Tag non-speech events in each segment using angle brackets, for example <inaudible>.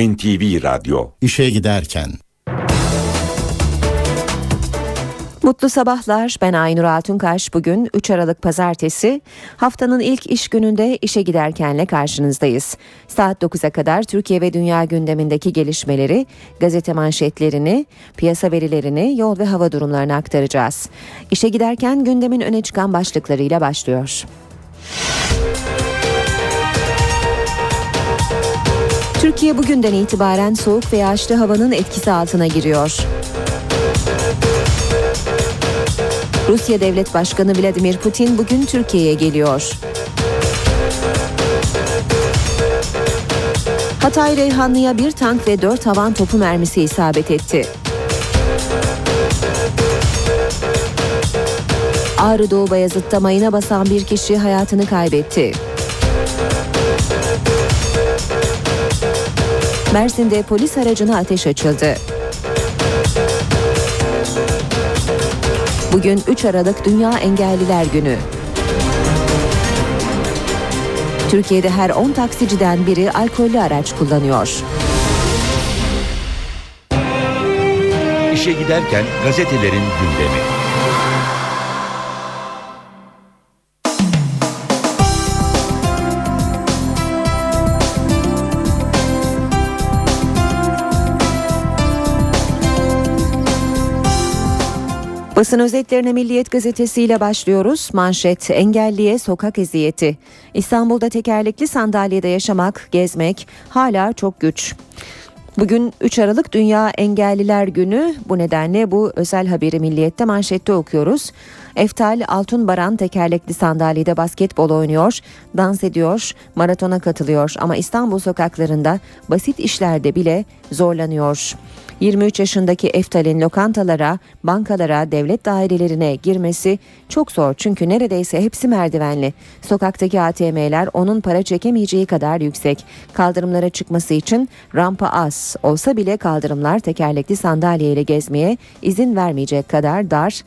NTV Radyo İşe giderken Mutlu sabahlar. Ben Aynur Altunkaş. Bugün 3 Aralık Pazartesi. Haftanın ilk iş gününde işe giderkenle karşınızdayız. Saat 9'a kadar Türkiye ve dünya gündemindeki gelişmeleri, gazete manşetlerini, piyasa verilerini, yol ve hava durumlarını aktaracağız. İşe giderken gündemin öne çıkan başlıklarıyla başlıyor. Türkiye bugünden itibaren soğuk ve yağışlı havanın etkisi altına giriyor. Rusya Devlet Başkanı Vladimir Putin bugün Türkiye'ye geliyor. Hatay Reyhanlı'ya bir tank ve dört havan topu mermisi isabet etti. Ağrı Doğu Bayazıt'ta mayına basan bir kişi hayatını kaybetti. Mersin'de polis aracına ateş açıldı. Bugün 3 Aralık Dünya Engelliler Günü. Türkiye'de her 10 taksiciden biri alkollü araç kullanıyor. İşe giderken gazetelerin gündemi. Basın özetlerine Milliyet Gazetesi ile başlıyoruz. Manşet engelliye sokak eziyeti. İstanbul'da tekerlekli sandalyede yaşamak, gezmek hala çok güç. Bugün 3 Aralık Dünya Engelliler Günü. Bu nedenle bu özel haberi Milliyet'te manşette okuyoruz. Eftal Altunbaran tekerlekli sandalyede basketbol oynuyor, dans ediyor, maratona katılıyor ama İstanbul sokaklarında basit işlerde bile zorlanıyor. 23 yaşındaki Eftal'in lokantalara, bankalara, devlet dairelerine girmesi çok zor çünkü neredeyse hepsi merdivenli. Sokaktaki ATM'ler onun para çekemeyeceği kadar yüksek. Kaldırımlara çıkması için rampa az olsa bile kaldırımlar tekerlekli sandalyeyle gezmeye izin vermeyecek kadar dar.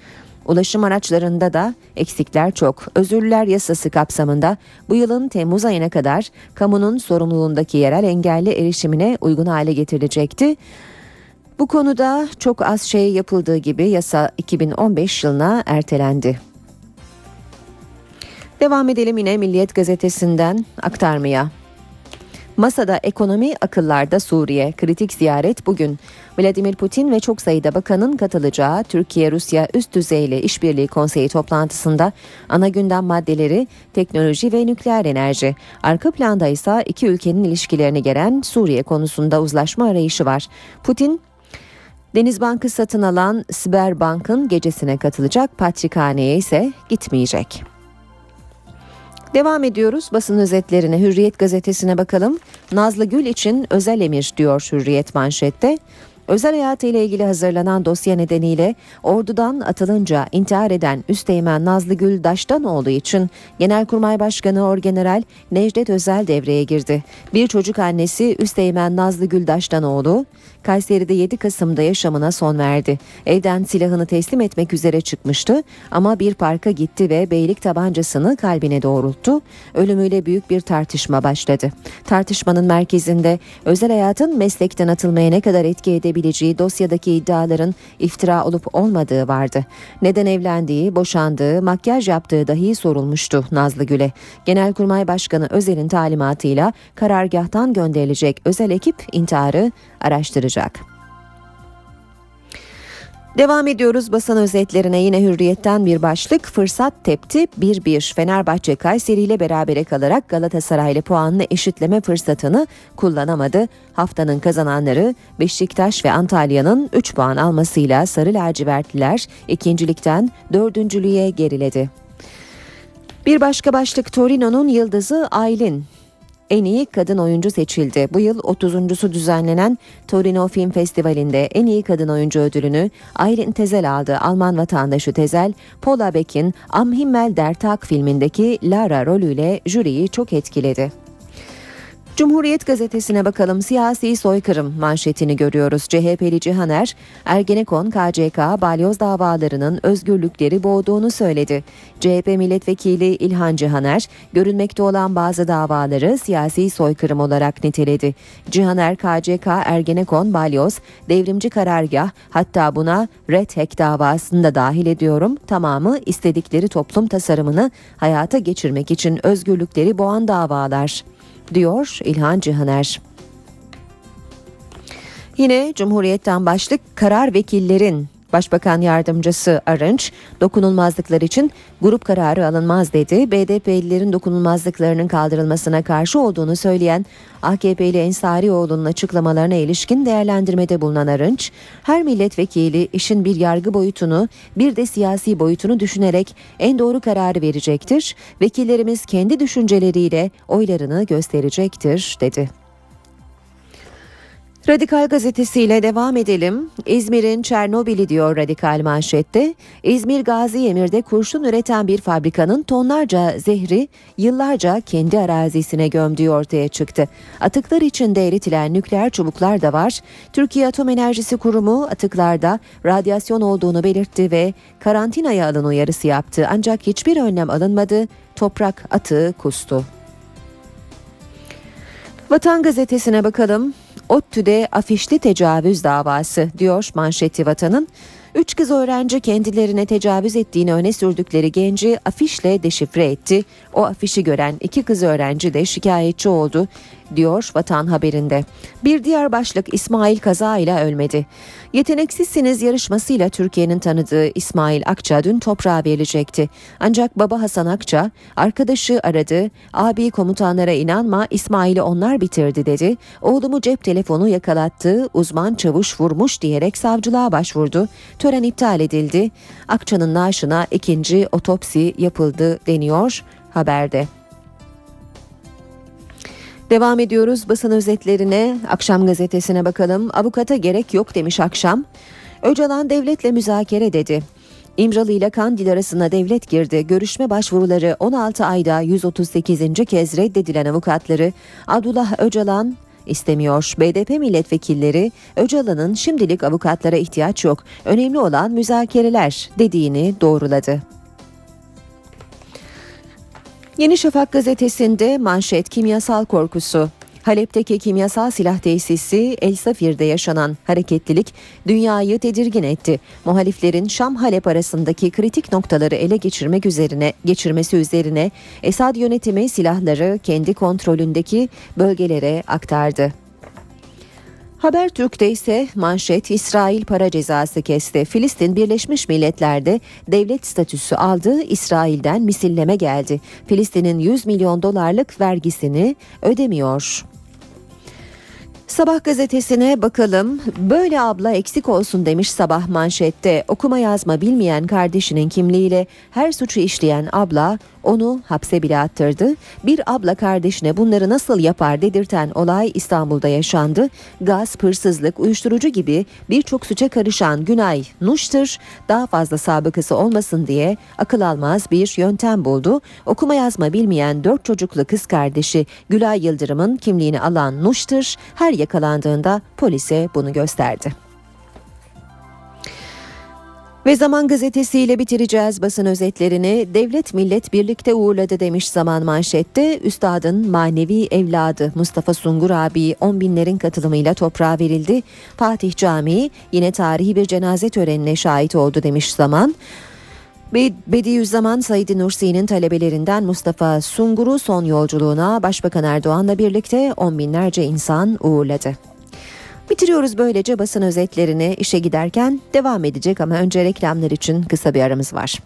Ulaşım araçlarında da eksikler çok. Özürlüler yasası kapsamında bu yılın Temmuz ayına kadar kamunun sorumluluğundaki yerel engelli erişimine uygun hale getirilecekti. Bu konuda çok az şey yapıldığı gibi yasa 2015 yılına ertelendi. Devam edelim yine Milliyet gazetesinden aktarmaya. Masada ekonomi, akıllarda Suriye. Kritik ziyaret bugün. Vladimir Putin ve çok sayıda bakanın katılacağı Türkiye-Rusya üst düzeyli işbirliği konseyi toplantısında ana gündem maddeleri teknoloji ve nükleer enerji. Arka planda ise iki ülkenin ilişkilerini gelen Suriye konusunda uzlaşma arayışı var. Putin Denizbank'ı satın alan Sberbank'ın gecesine katılacak, Patrikhane'ye ise gitmeyecek. Devam ediyoruz basın özetlerine Hürriyet gazetesine bakalım. Nazlı Gül için özel emir diyor Hürriyet manşette. Özel hayatıyla ilgili hazırlanan dosya nedeniyle ordudan atılınca intihar eden Üsteğmen Nazlı Gül Daştanoğlu için Genelkurmay Başkanı Orgeneral Necdet Özel devreye girdi. Bir çocuk annesi Üsteğmen Nazlı Gül Daştanoğlu Kayseri'de 7 Kasım'da yaşamına son verdi. Evden silahını teslim etmek üzere çıkmıştı ama bir parka gitti ve beylik tabancasını kalbine doğrulttu. Ölümüyle büyük bir tartışma başladı. Tartışmanın merkezinde özel hayatın meslekten atılmaya ne kadar etki edebileceği dosyadaki iddiaların iftira olup olmadığı vardı. Neden evlendiği, boşandığı, makyaj yaptığı dahi sorulmuştu Nazlı Gül'e. Genelkurmay Başkanı Özel'in talimatıyla karargahtan gönderilecek özel ekip intiharı araştıracak. Devam ediyoruz. Basın özetlerine. Yine hürriyetten bir başlık. Fırsat tepti. 1-1 Fenerbahçe Kayseri ile berabere kalarak Galatasaray ile puanını eşitleme fırsatını kullanamadı. Haftanın kazananları Beşiktaş ve Antalya'nın 3 puan almasıyla Sarı Lacivertliler ikincilikten dördüncülüğe geriledi. Bir başka başlık. Torino'nun yıldızı Aylin en iyi kadın oyuncu seçildi. Bu yıl 30.sü düzenlenen Torino Film Festivali'nde en iyi kadın oyuncu ödülünü Aylin Tezel aldı. Alman vatandaşı Tezel, Paula Beck'in Am Himmel der Tag filmindeki Lara rolüyle jüriyi çok etkiledi. Cumhuriyet gazetesine bakalım siyasi soykırım manşetini görüyoruz. CHP'li Cihaner, Ergenekon, KCK, balyoz davalarının özgürlükleri boğduğunu söyledi. CHP milletvekili İlhan Cihaner, görünmekte olan bazı davaları siyasi soykırım olarak niteledi. Cihaner, KCK, Ergenekon, balyoz, devrimci karargah hatta buna Red Hack davasını da dahil ediyorum. Tamamı istedikleri toplum tasarımını hayata geçirmek için özgürlükleri boğan davalar diyor İlhan Cihaner. Yine Cumhuriyet'ten başlık karar vekillerin Başbakan Yardımcısı Arınç dokunulmazlıklar için grup kararı alınmaz dedi. BDP'lilerin dokunulmazlıklarının kaldırılmasına karşı olduğunu söyleyen AKP'li Ensarioğlu'nun açıklamalarına ilişkin değerlendirmede bulunan Arınç, her milletvekili işin bir yargı boyutunu bir de siyasi boyutunu düşünerek en doğru kararı verecektir. Vekillerimiz kendi düşünceleriyle oylarını gösterecektir dedi. Radikal gazetesiyle devam edelim. İzmir'in Çernobil'i diyor Radikal manşette. İzmir Gazi Emir'de kurşun üreten bir fabrikanın tonlarca zehri yıllarca kendi arazisine gömdüğü ortaya çıktı. Atıklar içinde eritilen nükleer çubuklar da var. Türkiye Atom Enerjisi Kurumu atıklarda radyasyon olduğunu belirtti ve karantinaya alın uyarısı yaptı. Ancak hiçbir önlem alınmadı. Toprak atığı kustu. Vatan gazetesine bakalım. ODTÜ'de afişli tecavüz davası diyor manşeti vatanın. Üç kız öğrenci kendilerine tecavüz ettiğini öne sürdükleri genci afişle deşifre etti. O afişi gören iki kız öğrenci de şikayetçi oldu diyor Vatan haberinde. Bir diğer başlık İsmail kaza ile ölmedi. Yeteneksizsiniz yarışmasıyla Türkiye'nin tanıdığı İsmail Akça dün toprağa verilecekti. Ancak baba Hasan Akça arkadaşı aradı. Abi komutanlara inanma İsmail'i onlar bitirdi dedi. Oğlumu cep telefonu yakalattı. Uzman çavuş vurmuş diyerek savcılığa başvurdu. Tören iptal edildi. Akça'nın naaşına ikinci otopsi yapıldı deniyor haberde. Devam ediyoruz basın özetlerine. Akşam gazetesine bakalım. Avukata gerek yok demiş akşam. Öcalan devletle müzakere dedi. İmralı ile Kandil arasında devlet girdi. Görüşme başvuruları 16 ayda 138. kez reddedilen avukatları Abdullah Öcalan istemiyor. BDP milletvekilleri Öcalan'ın şimdilik avukatlara ihtiyaç yok. Önemli olan müzakereler dediğini doğruladı. Yeni Şafak gazetesinde manşet kimyasal korkusu. Halep'teki kimyasal silah tesisi El Safir'de yaşanan hareketlilik dünyayı tedirgin etti. Muhaliflerin Şam-Halep arasındaki kritik noktaları ele geçirmek üzerine geçirmesi üzerine Esad yönetimi silahları kendi kontrolündeki bölgelere aktardı. Habertürk'te ise manşet İsrail para cezası kesti. Filistin Birleşmiş Milletler'de devlet statüsü aldı. İsrail'den misilleme geldi. Filistin'in 100 milyon dolarlık vergisini ödemiyor. Sabah gazetesine bakalım. Böyle abla eksik olsun demiş sabah manşette. Okuma yazma bilmeyen kardeşinin kimliğiyle her suçu işleyen abla onu hapse bile attırdı. Bir abla kardeşine bunları nasıl yapar dedirten olay İstanbul'da yaşandı. Gaz, hırsızlık, uyuşturucu gibi birçok suça karışan Günay Nuş'tır. Daha fazla sabıkası olmasın diye akıl almaz bir yöntem buldu. Okuma yazma bilmeyen dört çocuklu kız kardeşi Gülay Yıldırım'ın kimliğini alan Nuş'tır. Her yakalandığında polise bunu gösterdi. Ve Zaman gazetesiyle bitireceğiz basın özetlerini. Devlet millet birlikte uğurladı demiş Zaman manşette. Üstadın manevi evladı Mustafa Sungur abi on binlerin katılımıyla toprağa verildi. Fatih Camii yine tarihi bir cenaze törenine şahit oldu demiş Zaman. Bediüzzaman Said Nursi'nin talebelerinden Mustafa Sungur'u son yolculuğuna Başbakan Erdoğan'la birlikte on binlerce insan uğurladı. Bitiriyoruz böylece basın özetlerini işe giderken devam edecek ama önce reklamlar için kısa bir aramız var.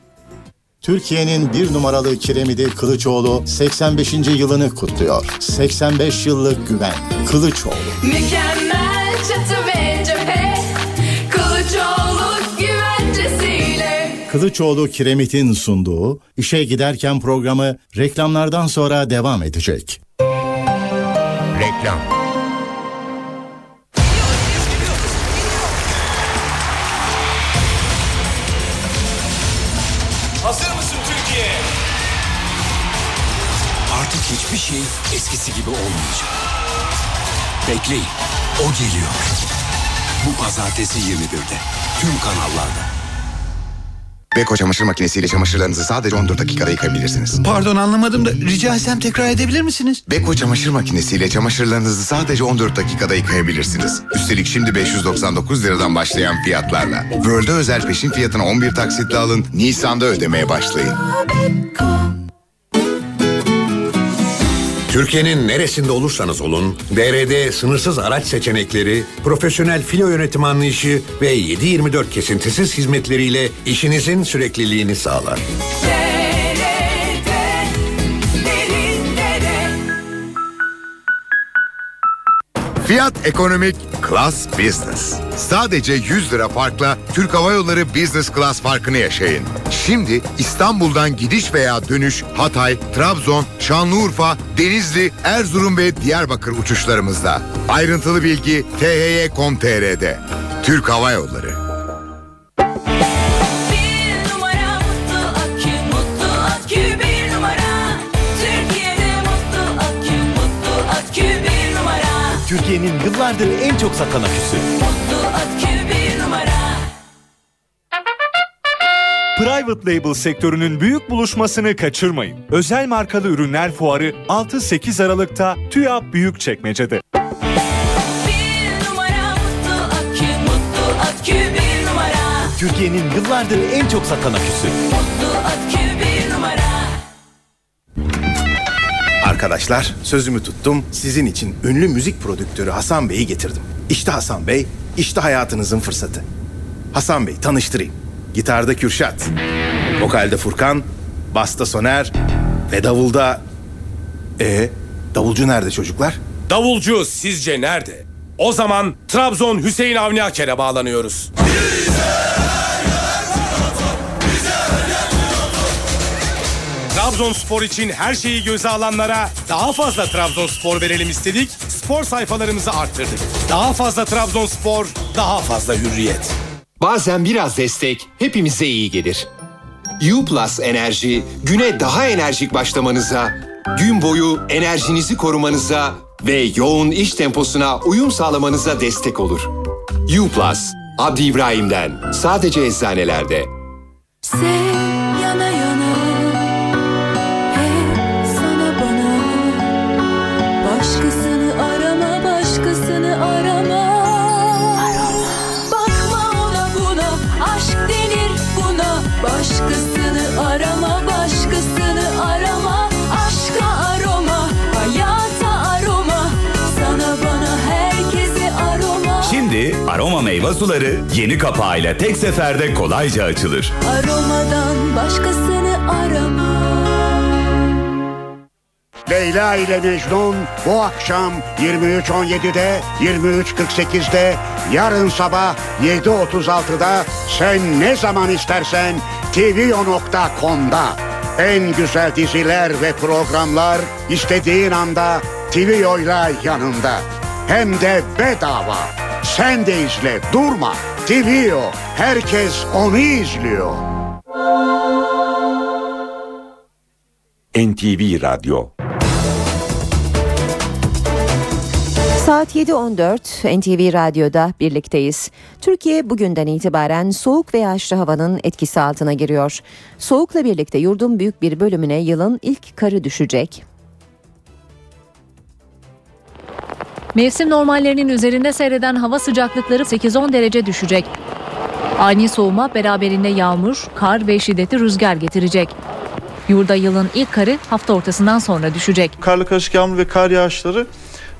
Türkiye'nin bir numaralı kiremidi Kılıçoğlu 85. yılını kutluyor. 85 yıllık güven. Kılıçoğlu. Mükemmel Kılıçoğlu Kiremit'in sunduğu işe giderken programı reklamlardan sonra devam edecek. Reklam Hazır mısın Türkiye? Artık hiçbir şey eskisi gibi olmayacak. Bekleyin, o geliyor. Bu pazartesi 21'de. Tüm kanallarda. Beko çamaşır makinesiyle çamaşırlarınızı sadece 14 dakikada yıkayabilirsiniz. Pardon anlamadım da rica etsem tekrar edebilir misiniz? Beko çamaşır makinesiyle çamaşırlarınızı sadece 14 dakikada yıkayabilirsiniz. Üstelik şimdi 599 liradan başlayan fiyatlarla. World'e özel peşin fiyatına 11 taksitle alın, Nisan'da ödemeye başlayın. Türkiye'nin neresinde olursanız olun, DRD sınırsız araç seçenekleri, profesyonel filo yönetim anlayışı ve 7-24 kesintisiz hizmetleriyle işinizin sürekliliğini sağlar. Fiyat ekonomik, Class Business. Sadece 100 lira farkla Türk Hava Yolları Business Class farkını yaşayın. Şimdi İstanbul'dan gidiş veya dönüş Hatay, Trabzon, Şanlıurfa, Denizli, Erzurum ve Diyarbakır uçuşlarımızda. Ayrıntılı bilgi thy.com.tr'de. Türk Hava Yolları. Türkiye'nin yıllardır en çok satan aküsü. Private Label sektörünün büyük buluşmasını kaçırmayın. Özel markalı ürünler fuarı 6-8 Aralık'ta TÜYAP Büyükçekmece'de. Türkiye'nin yıllardır en çok satan aküsü. Mutlu Arkadaşlar sözümü tuttum. Sizin için ünlü müzik prodüktörü Hasan Bey'i getirdim. İşte Hasan Bey, işte hayatınızın fırsatı. Hasan Bey tanıştırayım. Gitarda Kürşat, vokalde Furkan, basta Soner ve davulda... E davulcu nerede çocuklar? Davulcu sizce nerede? O zaman Trabzon Hüseyin Avni Aker'e bağlanıyoruz. Trabzonspor için her şeyi göze alanlara daha fazla Trabzonspor verelim istedik. Spor sayfalarımızı arttırdık. Daha fazla Trabzonspor, daha fazla hürriyet. Bazen biraz destek hepimize iyi gelir. U Plus Enerji güne daha enerjik başlamanıza, gün boyu enerjinizi korumanıza ve yoğun iş temposuna uyum sağlamanıza destek olur. U Plus, Abdi İbrahim'den sadece eczanelerde. Sev yana meyve suları yeni kapağıyla tek seferde kolayca açılır. Aromadan başkasını arama Leyla ile Mecnun bu akşam 23.17'de, 23.48'de, yarın sabah 7.36'da sen ne zaman istersen tvyo.com'da. En güzel diziler ve programlar istediğin anda TVO'yla yanında. Hem de bedava. Sen de izle durma. TVO herkes onu izliyor. NTV Radyo Saat 7.14 NTV Radyo'da birlikteyiz. Türkiye bugünden itibaren soğuk ve yağışlı havanın etkisi altına giriyor. Soğukla birlikte yurdun büyük bir bölümüne yılın ilk karı düşecek. Mevsim normallerinin üzerinde seyreden hava sıcaklıkları 8-10 derece düşecek. Ani soğuma beraberinde yağmur, kar ve şiddetli rüzgar getirecek. Yurda yılın ilk karı hafta ortasından sonra düşecek. Karlı karışık yağmur ve kar yağışları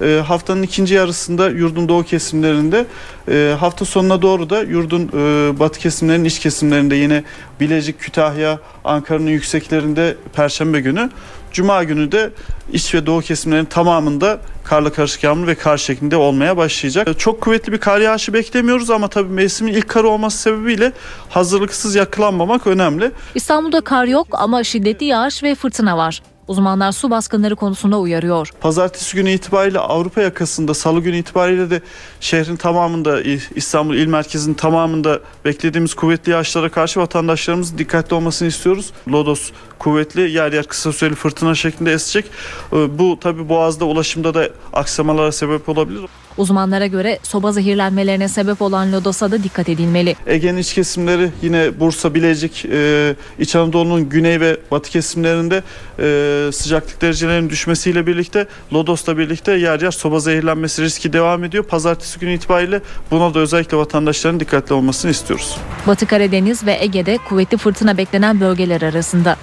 e, haftanın ikinci yarısında yurdun doğu kesimlerinde e, hafta sonuna doğru da yurdun e, batı kesimlerinin iç kesimlerinde yine Bilecik, Kütahya, Ankara'nın yükseklerinde Perşembe günü. Cuma günü de iç ve doğu kesimlerin tamamında karla karışık yağmur ve kar şeklinde olmaya başlayacak. Çok kuvvetli bir kar yağışı beklemiyoruz ama tabii mevsimin ilk karı olması sebebiyle hazırlıksız yakalanmamak önemli. İstanbul'da kar yok ama şiddetli yağış ve fırtına var. Uzmanlar su baskınları konusunda uyarıyor. Pazartesi günü itibariyle Avrupa yakasında, salı günü itibariyle de şehrin tamamında, İstanbul il merkezinin tamamında beklediğimiz kuvvetli yağışlara karşı vatandaşlarımızın dikkatli olmasını istiyoruz. Lodos kuvvetli, yer yer kısa süreli fırtına şeklinde esecek. Ee, Bu tabi Boğaz'da ulaşımda da aksamalara sebep olabilir. Uzmanlara göre soba zehirlenmelerine sebep olan lodosa da dikkat edilmeli. Ege'nin iç kesimleri yine Bursa, Bilecik, e, İç Anadolu'nun güney ve batı kesimlerinde e, sıcaklık derecelerinin düşmesiyle birlikte Lodos'la birlikte yer yer soba zehirlenmesi riski devam ediyor. Pazartesi günü itibariyle buna da özellikle vatandaşların dikkatli olmasını istiyoruz. Batı Karadeniz ve Ege'de kuvvetli fırtına beklenen bölgeler arasında.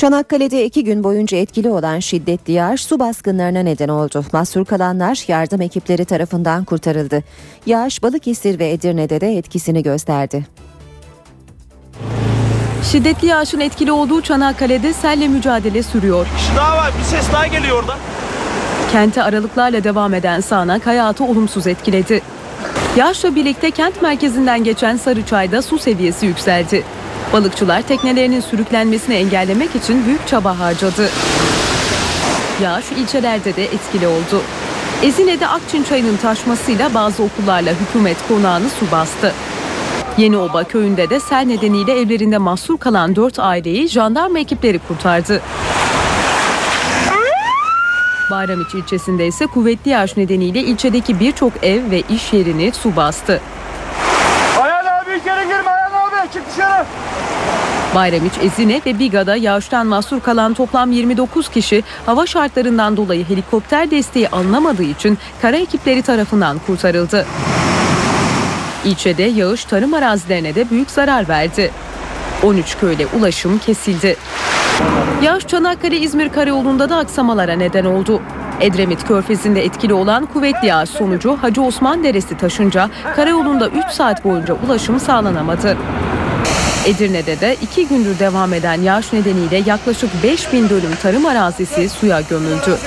Çanakkale'de iki gün boyunca etkili olan şiddetli yağış su baskınlarına neden oldu. Mahsur kalanlar yardım ekipleri tarafından kurtarıldı. Yağış Balıkesir ve Edirne'de de etkisini gösterdi. Şiddetli yağışın etkili olduğu Çanakkale'de selle mücadele sürüyor. Daha var bir ses daha geliyor oradan. Kente aralıklarla devam eden sağanak hayatı olumsuz etkiledi. Yağışla birlikte kent merkezinden geçen Sarıçay'da su seviyesi yükseldi. Balıkçılar teknelerinin sürüklenmesini engellemek için büyük çaba harcadı. Yağış ilçelerde de etkili oldu. Ezine'de Akçin çayının taşmasıyla bazı okullarla hükümet konağını su bastı. Yenioba köyünde de sel nedeniyle evlerinde mahsur kalan 4 aileyi jandarma ekipleri kurtardı. Bayramiç ilçesinde ise kuvvetli yağış nedeniyle ilçedeki birçok ev ve iş yerini su bastı. Ayhan abi içeri girme Ayhan abi çık dışarı. Bayramiç, Ezine ve Biga'da yağıştan mahsur kalan toplam 29 kişi hava şartlarından dolayı helikopter desteği alınamadığı için kara ekipleri tarafından kurtarıldı. İlçede yağış tarım arazilerine de büyük zarar verdi. 13 köyle ulaşım kesildi. Yağış Çanakkale-İzmir karayolunda da aksamalara neden oldu. Edremit Körfezi'nde etkili olan kuvvetli yağış sonucu Hacı Osman Deresi taşınca karayolunda 3 saat boyunca ulaşım sağlanamadı. Edirne'de de 2 gündür devam eden yağış nedeniyle yaklaşık 5000 dönüm tarım arazisi suya gömüldü.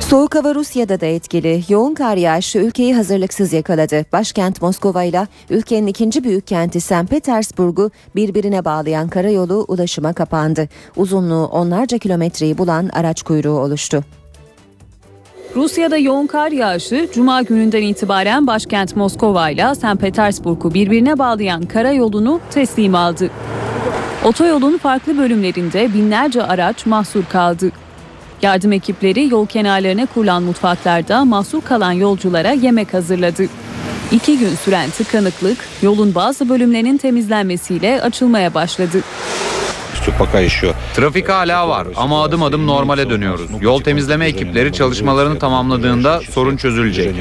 Soğuk hava Rusya'da da etkili. Yoğun kar yağışı ülkeyi hazırlıksız yakaladı. Başkent Moskova ile ülkenin ikinci büyük kenti St. Petersburg'u birbirine bağlayan karayolu ulaşıma kapandı. Uzunluğu onlarca kilometreyi bulan araç kuyruğu oluştu. Rusya'da yoğun kar yağışı Cuma gününden itibaren başkent Moskova ile St. Petersburg'u birbirine bağlayan karayolunu teslim aldı. Otoyolun farklı bölümlerinde binlerce araç mahsur kaldı. Yardım ekipleri yol kenarlarına kurulan mutfaklarda mahsur kalan yolculara yemek hazırladı. İki gün süren tıkanıklık yolun bazı bölümlerinin temizlenmesiyle açılmaya başladı. Trafik hala var ama adım adım normale dönüyoruz. Yol temizleme ekipleri çalışmalarını tamamladığında sorun çözülecek.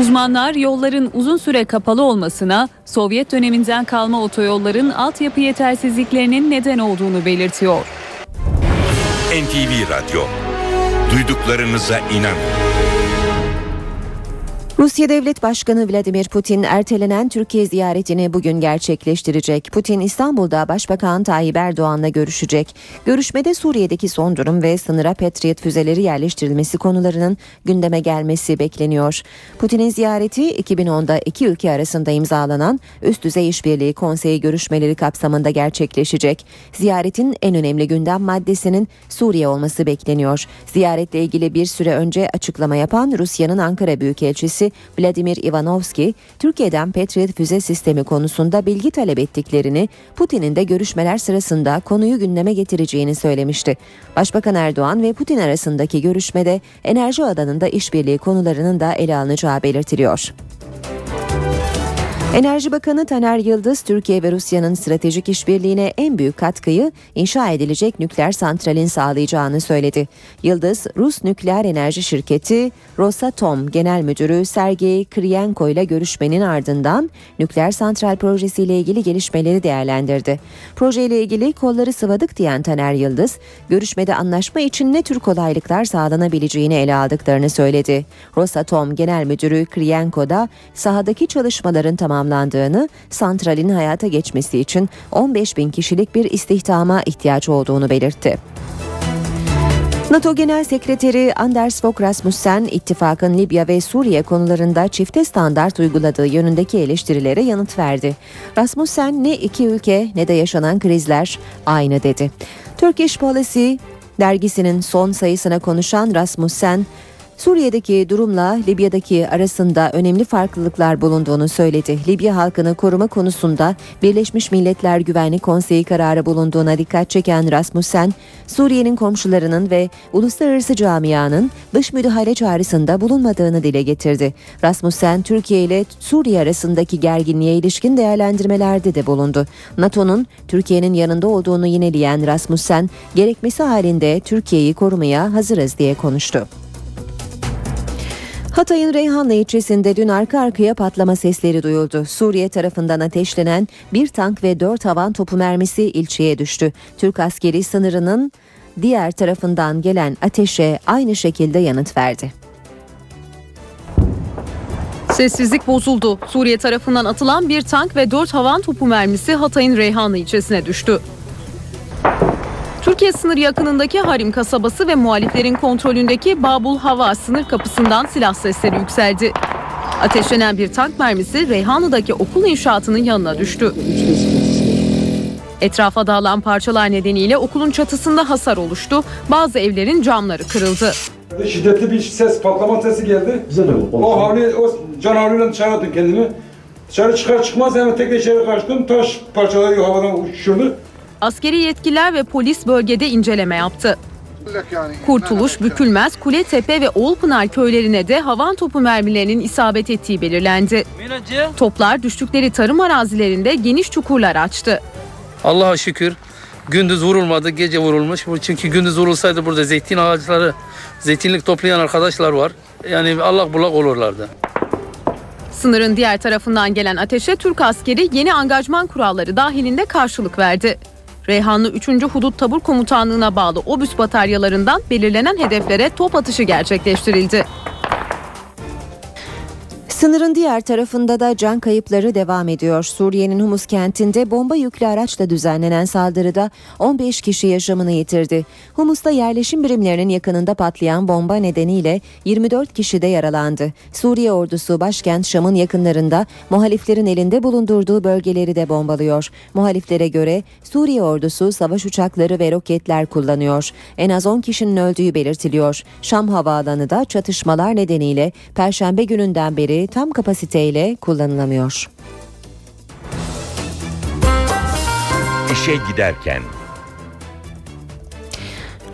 Uzmanlar yolların uzun süre kapalı olmasına Sovyet döneminden kalma otoyolların altyapı yetersizliklerinin neden olduğunu belirtiyor. NTV Radyo. Duyduklarınıza inanın. Rusya Devlet Başkanı Vladimir Putin ertelenen Türkiye ziyaretini bugün gerçekleştirecek. Putin İstanbul'da Başbakan Tayyip Erdoğan'la görüşecek. Görüşmede Suriye'deki son durum ve sınıra Patriot füzeleri yerleştirilmesi konularının gündeme gelmesi bekleniyor. Putin'in ziyareti 2010'da iki ülke arasında imzalanan Üst Düzey İşbirliği Konseyi görüşmeleri kapsamında gerçekleşecek. Ziyaretin en önemli gündem maddesinin Suriye olması bekleniyor. Ziyaretle ilgili bir süre önce açıklama yapan Rusya'nın Ankara Büyükelçisi Vladimir Ivanovski, Türkiye'den Patriot füze sistemi konusunda bilgi talep ettiklerini, Putin'in de görüşmeler sırasında konuyu gündeme getireceğini söylemişti. Başbakan Erdoğan ve Putin arasındaki görüşmede enerji alanında işbirliği konularının da ele alınacağı belirtiliyor. Enerji Bakanı Taner Yıldız, Türkiye ve Rusya'nın stratejik işbirliğine en büyük katkıyı inşa edilecek nükleer santralin sağlayacağını söyledi. Yıldız, Rus nükleer enerji şirketi Rosatom Genel Müdürü Sergey Kriyenko ile görüşmenin ardından nükleer santral projesiyle ilgili gelişmeleri değerlendirdi. Projeyle ilgili kolları sıvadık diyen Taner Yıldız, görüşmede anlaşma için ne tür kolaylıklar sağlanabileceğini ele aldıklarını söyledi. Rosatom Genel Müdürü Kriyenko da sahadaki çalışmaların tamamlandığını, santralin hayata geçmesi için 15 bin kişilik bir istihdama ihtiyaç olduğunu belirtti. NATO Genel Sekreteri Anders Fogh Rasmussen, ittifakın Libya ve Suriye konularında çifte standart uyguladığı yönündeki eleştirilere yanıt verdi. Rasmussen ne iki ülke ne de yaşanan krizler aynı dedi. Turkish Policy dergisinin son sayısına konuşan Rasmussen, Suriye'deki durumla Libya'daki arasında önemli farklılıklar bulunduğunu söyledi. Libya halkını koruma konusunda Birleşmiş Milletler Güvenlik Konseyi kararı bulunduğuna dikkat çeken Rasmussen, Suriye'nin komşularının ve uluslararası camianın dış müdahale çağrısında bulunmadığını dile getirdi. Rasmussen, Türkiye ile Suriye arasındaki gerginliğe ilişkin değerlendirmelerde de bulundu. NATO'nun Türkiye'nin yanında olduğunu yineleyen Rasmussen, gerekmesi halinde Türkiye'yi korumaya hazırız diye konuştu. Hatay'ın Reyhanlı ilçesinde dün arka arkaya patlama sesleri duyuldu. Suriye tarafından ateşlenen bir tank ve dört havan topu mermisi ilçeye düştü. Türk askeri sınırının diğer tarafından gelen ateşe aynı şekilde yanıt verdi. Sessizlik bozuldu. Suriye tarafından atılan bir tank ve 4 havan topu mermisi Hatay'ın Reyhanlı ilçesine düştü. Türkiye sınır yakınındaki Harim kasabası ve muhaliflerin kontrolündeki Babul Hava sınır kapısından silah sesleri yükseldi. Ateşlenen bir tank mermisi Reyhanlı'daki okul inşaatının yanına düştü. Etrafa dağılan parçalar nedeniyle okulun çatısında hasar oluştu. Bazı evlerin camları kırıldı. Şiddetli bir ses, patlama sesi geldi. O havli, o can havliyle dışarı attım kendimi. Dışarı çıkar çıkmaz hemen tekrar içeri kaçtım. Taş parçaları havadan uçuşurdu. Askeri yetkililer ve polis bölgede inceleme yaptı. Kurtuluş, Bükülmez, Kuletepe ve Oğulpınar köylerine de havan topu mermilerinin isabet ettiği belirlendi. Toplar düştükleri tarım arazilerinde geniş çukurlar açtı. Allah'a şükür gündüz vurulmadı, gece vurulmuş. Bu Çünkü gündüz vurulsaydı burada zeytin ağaçları, zeytinlik toplayan arkadaşlar var. Yani Allah bulak olurlardı. Sınırın diğer tarafından gelen ateşe Türk askeri yeni angajman kuralları dahilinde karşılık verdi. Reyhanlı 3. Hudut Tabur Komutanlığı'na bağlı obüs bataryalarından belirlenen hedeflere top atışı gerçekleştirildi. Sınırın diğer tarafında da can kayıpları devam ediyor. Suriye'nin Humus kentinde bomba yüklü araçla düzenlenen saldırıda 15 kişi yaşamını yitirdi. Humus'ta yerleşim birimlerinin yakınında patlayan bomba nedeniyle 24 kişi de yaralandı. Suriye ordusu başkent Şam'ın yakınlarında muhaliflerin elinde bulundurduğu bölgeleri de bombalıyor. Muhaliflere göre Suriye ordusu savaş uçakları ve roketler kullanıyor. En az 10 kişinin öldüğü belirtiliyor. Şam havaalanı da çatışmalar nedeniyle Perşembe gününden beri tam kapasiteyle kullanılamıyor. İşe giderken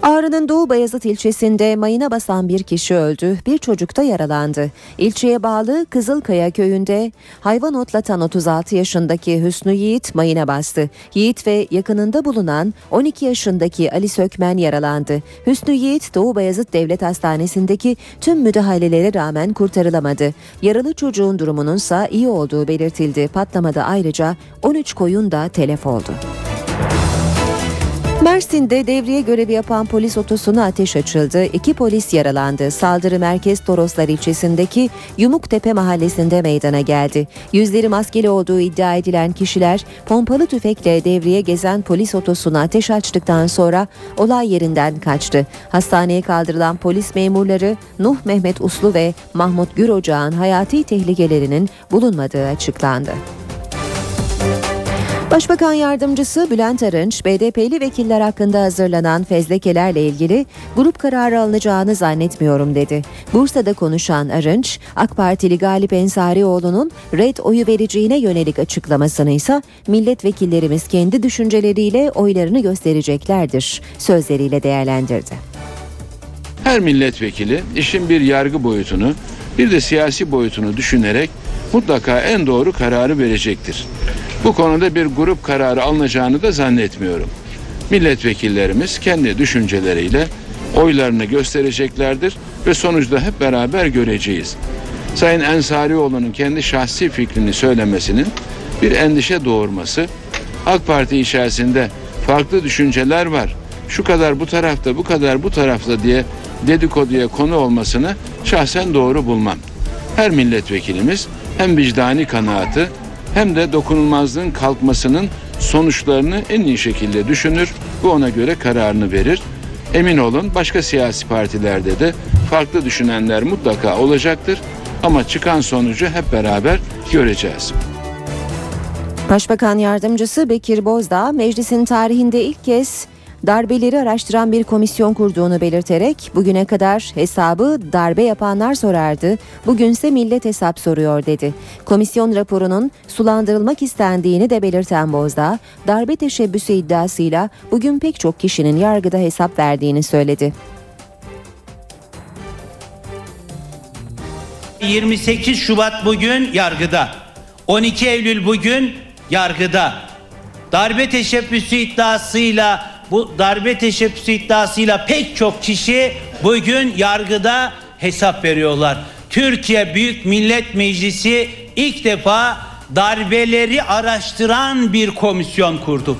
Ağrı'nın Doğu Bayazıt ilçesinde mayına basan bir kişi öldü, bir çocuk da yaralandı. İlçeye bağlı Kızılkaya köyünde hayvan otlatan 36 yaşındaki Hüsnü Yiğit mayına bastı. Yiğit ve yakınında bulunan 12 yaşındaki Ali Sökmen yaralandı. Hüsnü Yiğit Doğu Bayazıt Devlet Hastanesi'ndeki tüm müdahalelere rağmen kurtarılamadı. Yaralı çocuğun durumununsa iyi olduğu belirtildi. Patlamada ayrıca 13 koyun da telef oldu. Mersin'de devriye görevi yapan polis otosuna ateş açıldı. İki polis yaralandı. Saldırı Merkez Toroslar ilçesindeki Yumuktepe mahallesinde meydana geldi. Yüzleri maskeli olduğu iddia edilen kişiler pompalı tüfekle devriye gezen polis otosuna ateş açtıktan sonra olay yerinden kaçtı. Hastaneye kaldırılan polis memurları Nuh Mehmet Uslu ve Mahmut Gür Ocağ'ın hayati tehlikelerinin bulunmadığı açıklandı. Başbakan Yardımcısı Bülent Arınç, BDP'li vekiller hakkında hazırlanan fezlekelerle ilgili grup kararı alınacağını zannetmiyorum dedi. Bursa'da konuşan Arınç, AK Partili Galip Ensarioğlu'nun red oyu vereceğine yönelik açıklamasını ise milletvekillerimiz kendi düşünceleriyle oylarını göstereceklerdir sözleriyle değerlendirdi. Her milletvekili işin bir yargı boyutunu bir de siyasi boyutunu düşünerek mutlaka en doğru kararı verecektir. Bu konuda bir grup kararı alınacağını da zannetmiyorum. Milletvekillerimiz kendi düşünceleriyle oylarını göstereceklerdir ve sonuçta hep beraber göreceğiz. Sayın Ensarioğlu'nun kendi şahsi fikrini söylemesinin bir endişe doğurması, AK Parti içerisinde farklı düşünceler var. Şu kadar bu tarafta, bu kadar bu tarafta diye dedikoduya konu olmasını şahsen doğru bulmam. Her milletvekilimiz hem vicdani kanaatı hem de dokunulmazlığın kalkmasının sonuçlarını en iyi şekilde düşünür ve ona göre kararını verir. Emin olun başka siyasi partilerde de farklı düşünenler mutlaka olacaktır. Ama çıkan sonucu hep beraber göreceğiz. Başbakan Yardımcısı Bekir Bozdağ meclisin tarihinde ilk kez darbeleri araştıran bir komisyon kurduğunu belirterek bugüne kadar hesabı darbe yapanlar sorardı, bugünse millet hesap soruyor dedi. Komisyon raporunun sulandırılmak istendiğini de belirten Bozdağ, darbe teşebbüsü iddiasıyla bugün pek çok kişinin yargıda hesap verdiğini söyledi. 28 Şubat bugün yargıda. 12 Eylül bugün yargıda. Darbe teşebbüsü iddiasıyla bu darbe teşebbüsü iddiasıyla pek çok kişi bugün yargıda hesap veriyorlar. Türkiye Büyük Millet Meclisi ilk defa darbeleri araştıran bir komisyon kurdu.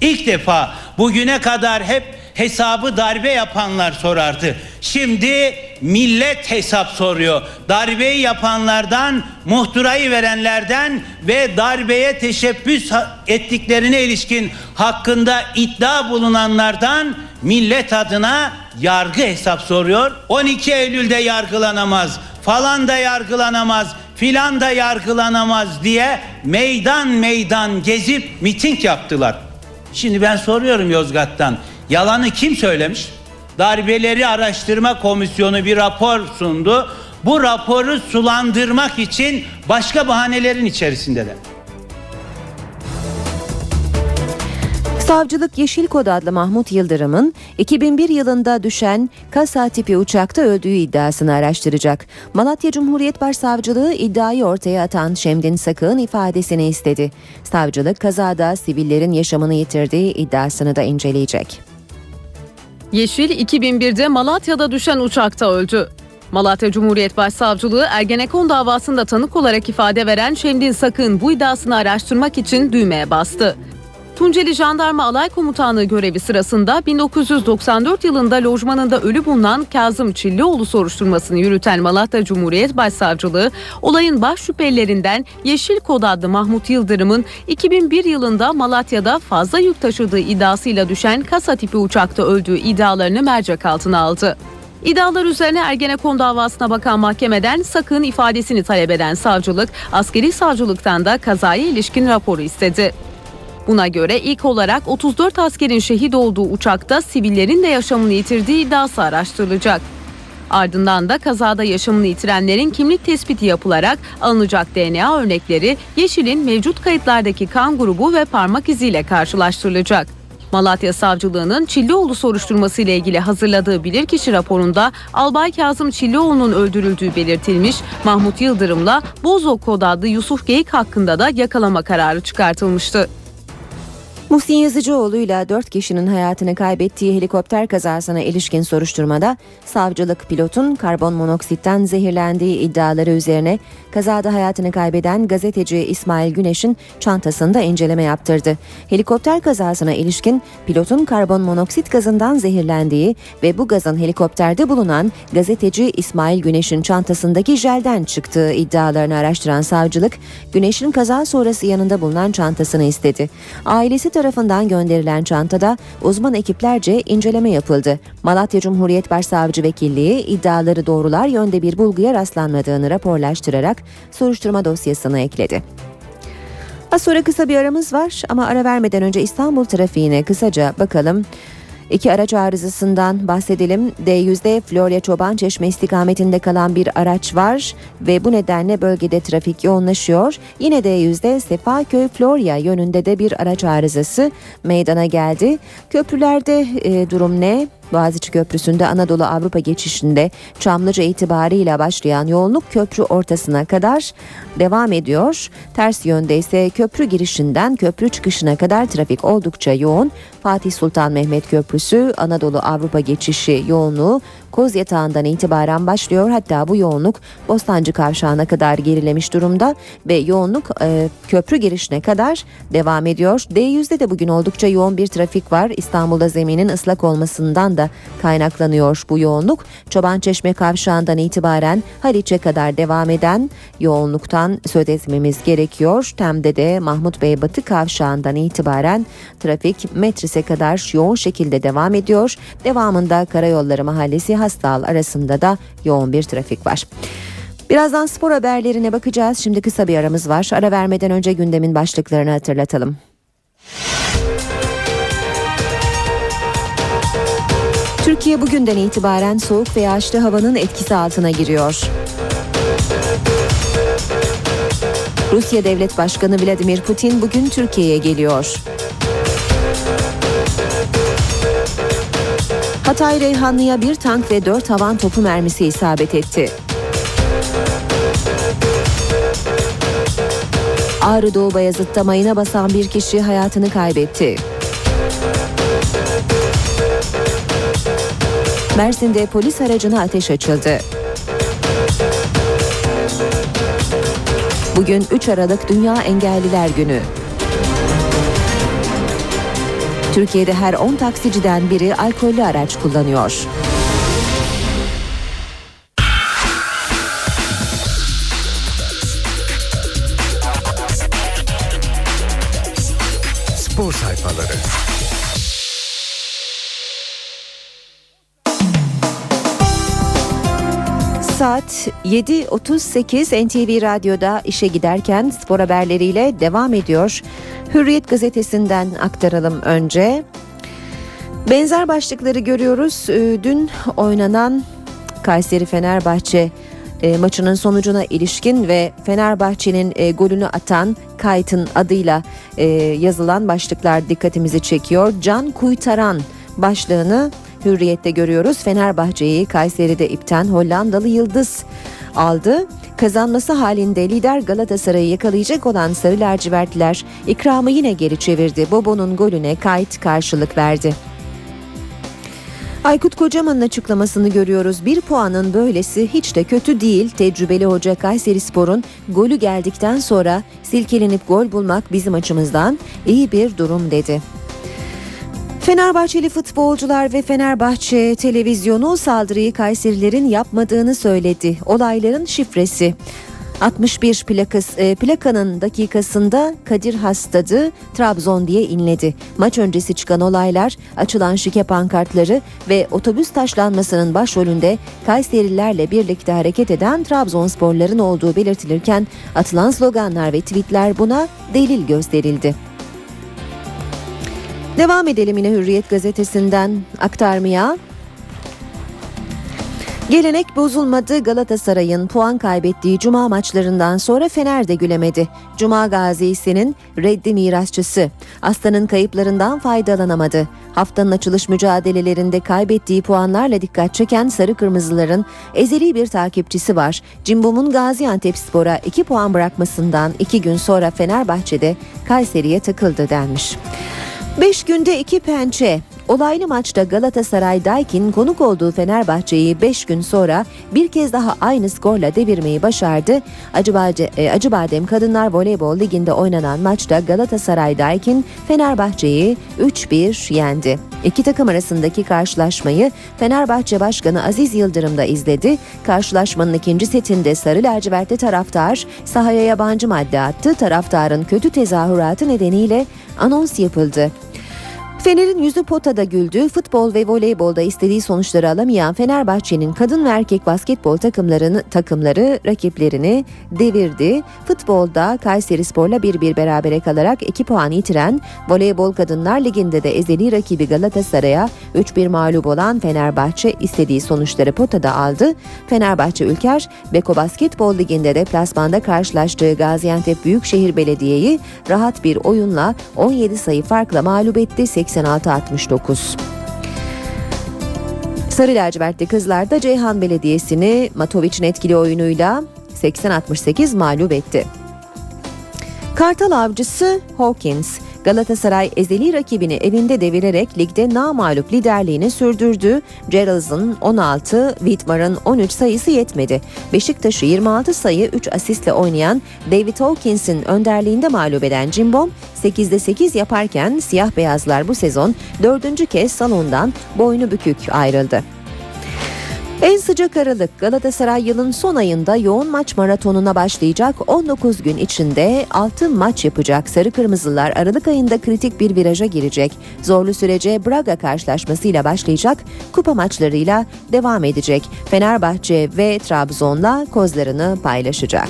İlk defa bugüne kadar hep hesabı darbe yapanlar sorardı. Şimdi millet hesap soruyor. Darbeyi yapanlardan, muhtırayı verenlerden ve darbeye teşebbüs ettiklerine ilişkin hakkında iddia bulunanlardan millet adına yargı hesap soruyor. 12 Eylül'de yargılanamaz, falan da yargılanamaz, filan da yargılanamaz diye meydan meydan gezip miting yaptılar. Şimdi ben soruyorum Yozgat'tan. Yalanı kim söylemiş? Darbeleri Araştırma Komisyonu bir rapor sundu. Bu raporu sulandırmak için başka bahanelerin içerisindeler. Savcılık Yeşil Kod adlı Mahmut Yıldırım'ın 2001 yılında düşen kasa tipi uçakta öldüğü iddiasını araştıracak. Malatya Cumhuriyet Başsavcılığı iddiayı ortaya atan Şemdin Sakık'ın ifadesini istedi. Savcılık kazada sivillerin yaşamını yitirdiği iddiasını da inceleyecek. Yeşil 2001'de Malatya'da düşen uçakta öldü. Malatya Cumhuriyet Başsavcılığı Ergenekon davasında tanık olarak ifade veren Şemdin Sakın bu iddiasını araştırmak için düğmeye bastı. Tunceli Jandarma Alay Komutanlığı görevi sırasında 1994 yılında lojmanında ölü bulunan Kazım Çillioğlu soruşturmasını yürüten Malatya Cumhuriyet Başsavcılığı olayın baş şüphelilerinden Yeşil Kod adlı Mahmut Yıldırım'ın 2001 yılında Malatya'da fazla yük taşıdığı iddiasıyla düşen kasa tipi uçakta öldüğü iddialarını mercek altına aldı. İddialar üzerine Ergenekon davasına bakan mahkemeden sakın ifadesini talep eden savcılık, askeri savcılıktan da kazaya ilişkin raporu istedi. Buna göre ilk olarak 34 askerin şehit olduğu uçakta sivillerin de yaşamını yitirdiği iddiası araştırılacak. Ardından da kazada yaşamını yitirenlerin kimlik tespiti yapılarak alınacak DNA örnekleri Yeşil'in mevcut kayıtlardaki kan grubu ve parmak iziyle karşılaştırılacak. Malatya Savcılığı'nın Çillioğlu soruşturması ile ilgili hazırladığı bilirkişi raporunda Albay Kazım Çillioğlu'nun öldürüldüğü belirtilmiş, Mahmut Yıldırım'la Bozok Kod adlı Yusuf Geyik hakkında da yakalama kararı çıkartılmıştı. Muhsin Yazıcıoğlu ile 4 kişinin hayatını kaybettiği helikopter kazasına ilişkin soruşturmada savcılık pilotun karbon monoksitten zehirlendiği iddiaları üzerine kazada hayatını kaybeden gazeteci İsmail Güneş'in çantasında inceleme yaptırdı. Helikopter kazasına ilişkin pilotun karbon monoksit gazından zehirlendiği ve bu gazın helikopterde bulunan gazeteci İsmail Güneş'in çantasındaki jelden çıktığı iddialarını araştıran savcılık Güneş'in kaza sonrası yanında bulunan çantasını istedi. Ailesi tarafından gönderilen çantada uzman ekiplerce inceleme yapıldı. Malatya Cumhuriyet Başsavcı Vekilliği iddiaları doğrular yönde bir bulguya rastlanmadığını raporlaştırarak soruşturma dosyasına ekledi. Az sonra kısa bir aramız var ama ara vermeden önce İstanbul trafiğine kısaca bakalım. İki araç arızasından bahsedelim. D100'de Florya Çoban Çeşme istikametinde kalan bir araç var ve bu nedenle bölgede trafik yoğunlaşıyor. Yine D100'de Sefaköy Florya yönünde de bir araç arızası meydana geldi. Köprülerde e, durum ne? Boğaziçi Köprüsü'nde Anadolu Avrupa geçişinde Çamlıca itibariyle başlayan yoğunluk köprü ortasına kadar devam ediyor. Ters yönde ise köprü girişinden köprü çıkışına kadar trafik oldukça yoğun. Fatih Sultan Mehmet Köprüsü Anadolu Avrupa geçişi yoğunluğu Koz Yatağı'ndan itibaren başlıyor. Hatta bu yoğunluk Bostancı Kavşağı'na kadar gerilemiş durumda ve yoğunluk e, köprü girişine kadar devam ediyor. D100'de de bugün oldukça yoğun bir trafik var. İstanbul'da zeminin ıslak olmasından da kaynaklanıyor bu yoğunluk. Çobançeşme Kavşağı'ndan itibaren Haliç'e kadar devam eden yoğunluktan söz etmemiz gerekiyor. Tem'de de Mahmut Bey Batı Kavşağı'ndan itibaren trafik metrise kadar yoğun şekilde devam ediyor. Devamında Karayolları Mahallesi Hastal arasında da yoğun bir trafik var. Birazdan spor haberlerine bakacağız. Şimdi kısa bir aramız var. Ara vermeden önce gündemin başlıklarını hatırlatalım. Türkiye bugünden itibaren soğuk ve yağışlı havanın etkisi altına giriyor. Rusya Devlet Başkanı Vladimir Putin bugün Türkiye'ye geliyor. Hatay Reyhanlı'ya bir tank ve dört havan topu mermisi isabet etti. Ağrı Doğu Bayazıt'ta mayına basan bir kişi hayatını kaybetti. Mersin'de polis aracına ateş açıldı. Bugün 3 Aralık Dünya Engelliler Günü. Türkiye'de her 10 taksiciden biri alkollü araç kullanıyor. Spor sayfaları. Saat 7.38 NTV Radyo'da işe giderken spor haberleriyle devam ediyor. Hürriyet gazetesinden aktaralım önce. Benzer başlıkları görüyoruz. Ee, Dün oynanan Kayseri Fenerbahçe e, maçının sonucuna ilişkin ve Fenerbahçe'nin e, golünü atan Kayt'ın adıyla e, yazılan başlıklar dikkatimizi çekiyor. Can Kuytaran başlığını Hürriyet'te görüyoruz. Fenerbahçe'yi Kayseri'de ipten Hollandalı Yıldız aldı. Kazanması halinde lider Galatasaray'ı yakalayacak olan Sarı Lacivertliler ikramı yine geri çevirdi. Bobo'nun golüne Kayt karşılık verdi. Aykut Kocaman'ın açıklamasını görüyoruz. Bir puanın böylesi hiç de kötü değil. Tecrübeli hoca Kayseri Spor'un golü geldikten sonra silkelenip gol bulmak bizim açımızdan iyi bir durum dedi. Fenerbahçeli futbolcular ve Fenerbahçe televizyonu saldırıyı Kayserilerin yapmadığını söyledi. Olayların şifresi 61 plakas, e, plakanın dakikasında Kadir Hastadı Trabzon diye inledi. Maç öncesi çıkan olaylar, açılan şike pankartları ve otobüs taşlanmasının başrolünde Kayserilerle birlikte hareket eden Trabzonsporların olduğu belirtilirken atılan sloganlar ve tweetler buna delil gösterildi. Devam edelim yine Hürriyet gazetesinden aktarmaya. Gelenek bozulmadı Galatasaray'ın puan kaybettiği cuma maçlarından sonra Fener de gülemedi. Cuma gazisinin reddi mirasçısı. Aslan'ın kayıplarından faydalanamadı. Haftanın açılış mücadelelerinde kaybettiği puanlarla dikkat çeken Sarı Kırmızıların ezeli bir takipçisi var. Cimbom'un Gaziantep Spor'a 2 puan bırakmasından 2 gün sonra Fenerbahçe'de Kayseri'ye takıldı denmiş. 5 günde 2 pençe. Olaylı maçta Galatasaray Daikin konuk olduğu Fenerbahçe'yi 5 gün sonra bir kez daha aynı skorla devirmeyi başardı. Acıbadem, e, Acıbadem Kadınlar Voleybol Ligi'nde oynanan maçta Galatasaray Daikin Fenerbahçe'yi 3-1 yendi. İki takım arasındaki karşılaşmayı Fenerbahçe Başkanı Aziz Yıldırım da izledi. Karşılaşmanın ikinci setinde Sarı Lacivertli taraftar sahaya yabancı madde attı. Taraftarın kötü tezahüratı nedeniyle anons yapıldı. Fener'in yüzü potada güldü. Futbol ve voleybolda istediği sonuçları alamayan Fenerbahçe'nin kadın ve erkek basketbol takımlarını takımları rakiplerini devirdi. Futbolda Kayseri Spor'la 1-1 berabere kalarak 2 puan yitiren Voleybol Kadınlar Ligi'nde de ezeli rakibi Galatasaray'a 3-1 mağlup olan Fenerbahçe istediği sonuçları potada aldı. Fenerbahçe Ülker Beko Basketbol Ligi'nde deplasmanda karşılaştığı Gaziantep Büyükşehir Belediye'yi rahat bir oyunla 17 sayı farkla mağlup etti. 86-69. Sarı lacivertli kızlar da Ceyhan Belediyesi'ni Matovic'in etkili oyunuyla 80-68 mağlup etti. Kartal avcısı Hawkins Galatasaray ezeli rakibini evinde devirerek ligde namağlup liderliğini sürdürdü. Gerralds'ın 16, Whitmar'ın 13 sayısı yetmedi. Beşiktaş'ı 26 sayı 3 asistle oynayan David Hawkins'in önderliğinde mağlup eden Cimbom 8'de 8 yaparken siyah beyazlar bu sezon dördüncü kez salondan boynu bükük ayrıldı. En sıcak Aralık Galatasaray yılın son ayında yoğun maç maratonuna başlayacak 19 gün içinde 6 maç yapacak. Sarı Kırmızılar Aralık ayında kritik bir viraja girecek. Zorlu sürece Braga karşılaşmasıyla başlayacak. Kupa maçlarıyla devam edecek. Fenerbahçe ve Trabzon'la kozlarını paylaşacak.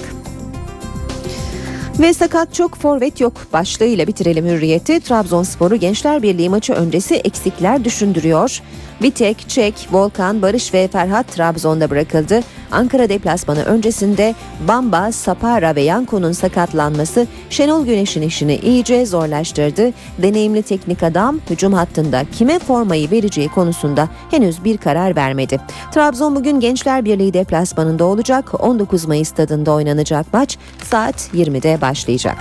Ve sakat çok forvet yok başlığıyla bitirelim hürriyeti. Trabzonspor'u Gençler Birliği maçı öncesi eksikler düşündürüyor. Vitek, Çek, Volkan, Barış ve Ferhat Trabzon'da bırakıldı. Ankara deplasmanı öncesinde Bamba, Sapara ve Yanko'nun sakatlanması Şenol Güneş'in işini iyice zorlaştırdı. Deneyimli teknik adam hücum hattında kime formayı vereceği konusunda henüz bir karar vermedi. Trabzon bugün Gençler Birliği deplasmanında olacak. 19 Mayıs stadında oynanacak maç saat 20'de başlayacak.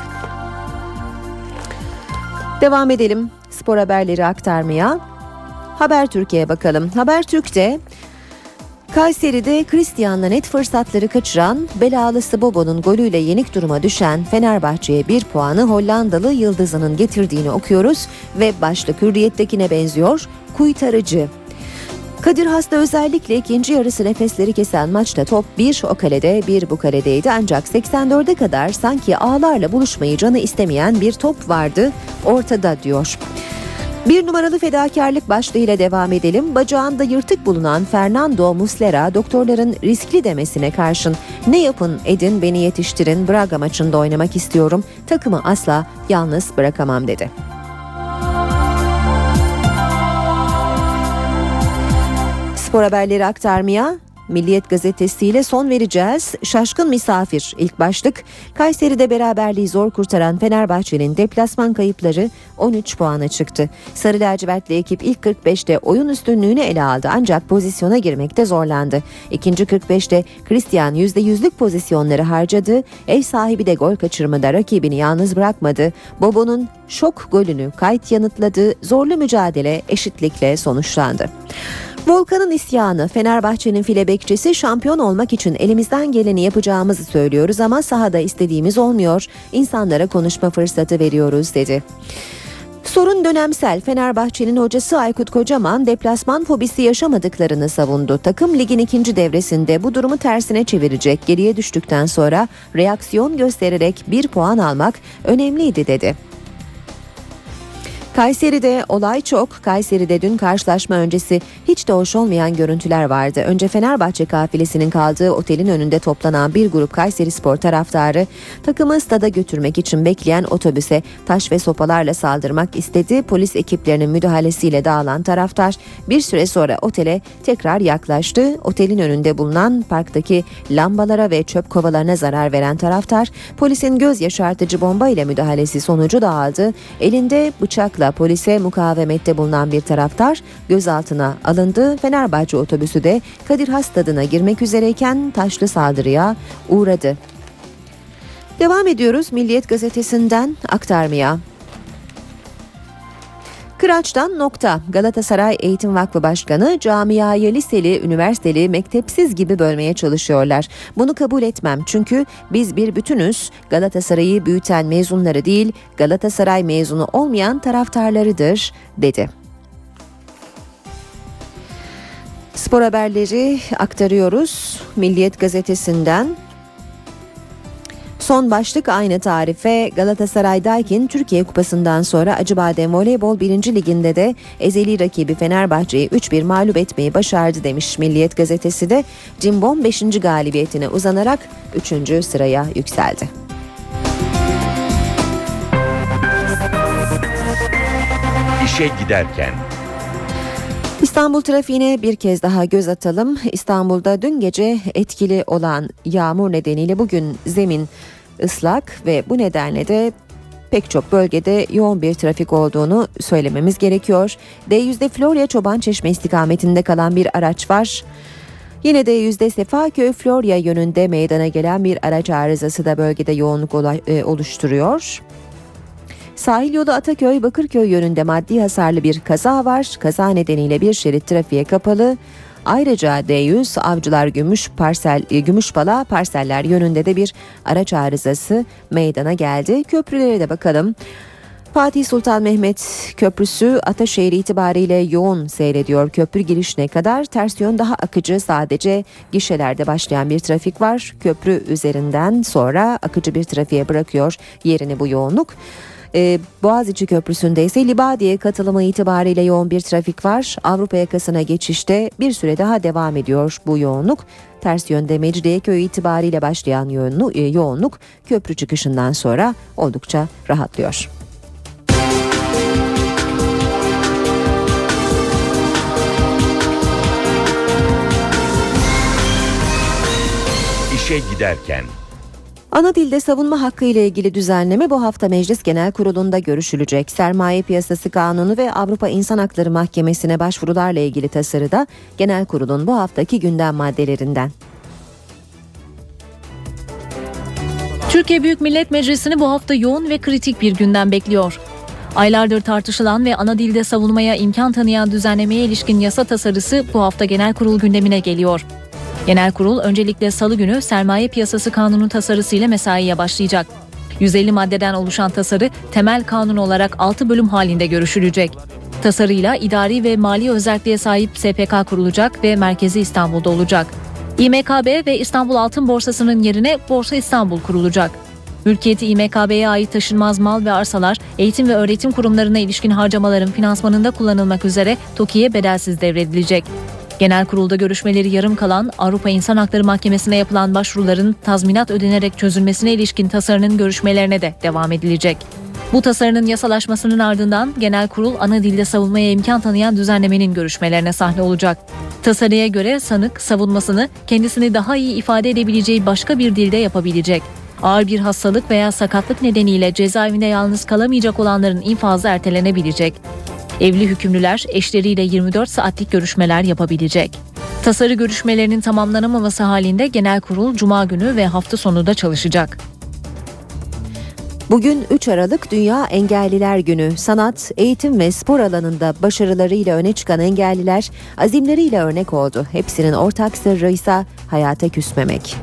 Devam edelim spor haberleri aktarmaya. Haber Türkiye'ye bakalım. Haber Türk'te Kayseri'de Christian'la net fırsatları kaçıran belalısı Bobo'nun golüyle yenik duruma düşen Fenerbahçe'ye bir puanı Hollandalı Yıldız'ının getirdiğini okuyoruz ve başlık hürriyettekine benziyor. Kuytarıcı. Kadir Has'ta özellikle ikinci yarısı nefesleri kesen maçta top bir o kalede bir bu kaledeydi ancak 84'e kadar sanki ağlarla buluşmayı canı istemeyen bir top vardı ortada diyor. Bir numaralı fedakarlık başlığıyla devam edelim. Bacağında yırtık bulunan Fernando Muslera doktorların riskli demesine karşın ne yapın edin beni yetiştirin Braga maçında oynamak istiyorum takımı asla yalnız bırakamam dedi. Spor haberleri aktarmaya Milliyet gazetesiyle son vereceğiz. Şaşkın misafir ilk başlık. Kayseri'de beraberliği zor kurtaran Fenerbahçe'nin deplasman kayıpları 13 puana çıktı. Sarı lacivertli ekip ilk 45'te oyun üstünlüğünü ele aldı ancak pozisyona girmekte zorlandı. İkinci 45'te Christian %100'lük pozisyonları harcadı. Ev sahibi de gol kaçırmada rakibini yalnız bırakmadı. Bobo'nun şok golünü kayıt yanıtladı. Zorlu mücadele eşitlikle sonuçlandı. Volkan'ın isyanı Fenerbahçe'nin file bekçisi şampiyon olmak için elimizden geleni yapacağımızı söylüyoruz ama sahada istediğimiz olmuyor. İnsanlara konuşma fırsatı veriyoruz dedi. Sorun dönemsel. Fenerbahçe'nin hocası Aykut Kocaman deplasman fobisi yaşamadıklarını savundu. Takım ligin ikinci devresinde bu durumu tersine çevirecek. Geriye düştükten sonra reaksiyon göstererek bir puan almak önemliydi dedi. Kayseri'de olay çok. Kayseri'de dün karşılaşma öncesi hiç de hoş olmayan görüntüler vardı. Önce Fenerbahçe kafilesinin kaldığı otelin önünde toplanan bir grup Kayseri Spor taraftarı takımı stada götürmek için bekleyen otobüse taş ve sopalarla saldırmak istedi. Polis ekiplerinin müdahalesiyle dağılan taraftar bir süre sonra otele tekrar yaklaştı. Otelin önünde bulunan parktaki lambalara ve çöp kovalarına zarar veren taraftar polisin göz yaşartıcı bomba ile müdahalesi sonucu dağıldı. Elinde bıçakla polise mukavemette bulunan bir taraftar gözaltına alındı. Fenerbahçe otobüsü de Kadir Has stadına girmek üzereyken taşlı saldırıya uğradı. Devam ediyoruz Milliyet gazetesinden aktarmaya. Kıraç'tan nokta. Galatasaray Eğitim Vakfı Başkanı camiayı liseli, üniversiteli, mektepsiz gibi bölmeye çalışıyorlar. Bunu kabul etmem çünkü biz bir bütünüz. Galatasaray'ı büyüten mezunları değil, Galatasaray mezunu olmayan taraftarlarıdır, dedi. Spor haberleri aktarıyoruz Milliyet gazetesinden. Son başlık aynı tarife Galatasaray Daikin Türkiye Kupası'ndan sonra Acıbadem Voleybol 1. Liginde de ezeli rakibi Fenerbahçe'yi 3-1 mağlup etmeyi başardı demiş Milliyet gazetesi de Cimbom 5. galibiyetine uzanarak 3. sıraya yükseldi. İşe giderken İstanbul trafiğine bir kez daha göz atalım. İstanbul'da dün gece etkili olan yağmur nedeniyle bugün zemin ıslak ve bu nedenle de pek çok bölgede yoğun bir trafik olduğunu söylememiz gerekiyor. D100'de Florya Çoban Çeşme istikametinde kalan bir araç var. Yine de yüzde Sefaköy Florya yönünde meydana gelen bir araç arızası da bölgede yoğunluk oluşturuyor. Sahil yolu Ataköy Bakırköy yönünde maddi hasarlı bir kaza var. Kaza nedeniyle bir şerit trafiğe kapalı. Ayrıca D100 Avcılar Gümüş parsel e, Gümüşbala parseller yönünde de bir araç arızası meydana geldi. Köprülere de bakalım. Fatih Sultan Mehmet Köprüsü Ataşehir itibariyle yoğun seyrediyor. Köprü girişine kadar ters yön daha akıcı sadece gişelerde başlayan bir trafik var. Köprü üzerinden sonra akıcı bir trafiğe bırakıyor yerini bu yoğunluk. Ee, Boğaziçi Köprüsü'nde ise Libadiye katılımı itibariyle yoğun bir trafik var. Avrupa yakasına geçişte bir süre daha devam ediyor bu yoğunluk. Ters yönde Mecidiyeköy itibariyle başlayan yoğunluk, e, yoğunluk köprü çıkışından sonra oldukça rahatlıyor. İşe giderken Ana dilde savunma hakkı ile ilgili düzenleme bu hafta Meclis Genel Kurulu'nda görüşülecek. Sermaye Piyasası Kanunu ve Avrupa İnsan Hakları Mahkemesi'ne başvurularla ilgili tasarıda Genel Kurul'un bu haftaki gündem maddelerinden. Türkiye Büyük Millet Meclisi'ni bu hafta yoğun ve kritik bir gündem bekliyor. Aylardır tartışılan ve ana dilde savunmaya imkan tanıyan düzenlemeye ilişkin yasa tasarısı bu hafta genel kurul gündemine geliyor. Genel kurul öncelikle salı günü sermaye piyasası kanunu tasarısı ile mesaiye başlayacak. 150 maddeden oluşan tasarı temel kanun olarak 6 bölüm halinde görüşülecek. Tasarıyla idari ve mali özelliğe sahip SPK kurulacak ve merkezi İstanbul'da olacak. İMKB ve İstanbul Altın Borsası'nın yerine Borsa İstanbul kurulacak. Mülkiyeti İMKB'ye ait taşınmaz mal ve arsalar eğitim ve öğretim kurumlarına ilişkin harcamaların finansmanında kullanılmak üzere TOKİ'ye bedelsiz devredilecek. Genel kurulda görüşmeleri yarım kalan Avrupa İnsan Hakları Mahkemesi'ne yapılan başvuruların tazminat ödenerek çözülmesine ilişkin tasarının görüşmelerine de devam edilecek. Bu tasarının yasalaşmasının ardından genel kurul ana dilde savunmaya imkan tanıyan düzenlemenin görüşmelerine sahne olacak. Tasarıya göre sanık savunmasını kendisini daha iyi ifade edebileceği başka bir dilde yapabilecek. Ağır bir hastalık veya sakatlık nedeniyle cezaevinde yalnız kalamayacak olanların infazı ertelenebilecek. Evli hükümlüler eşleriyle 24 saatlik görüşmeler yapabilecek. Tasarı görüşmelerinin tamamlanamaması halinde genel kurul cuma günü ve hafta sonu da çalışacak. Bugün 3 Aralık Dünya Engelliler Günü. Sanat, eğitim ve spor alanında başarılarıyla öne çıkan engelliler azimleriyle örnek oldu. Hepsinin ortak sırrı ise hayata küsmemek.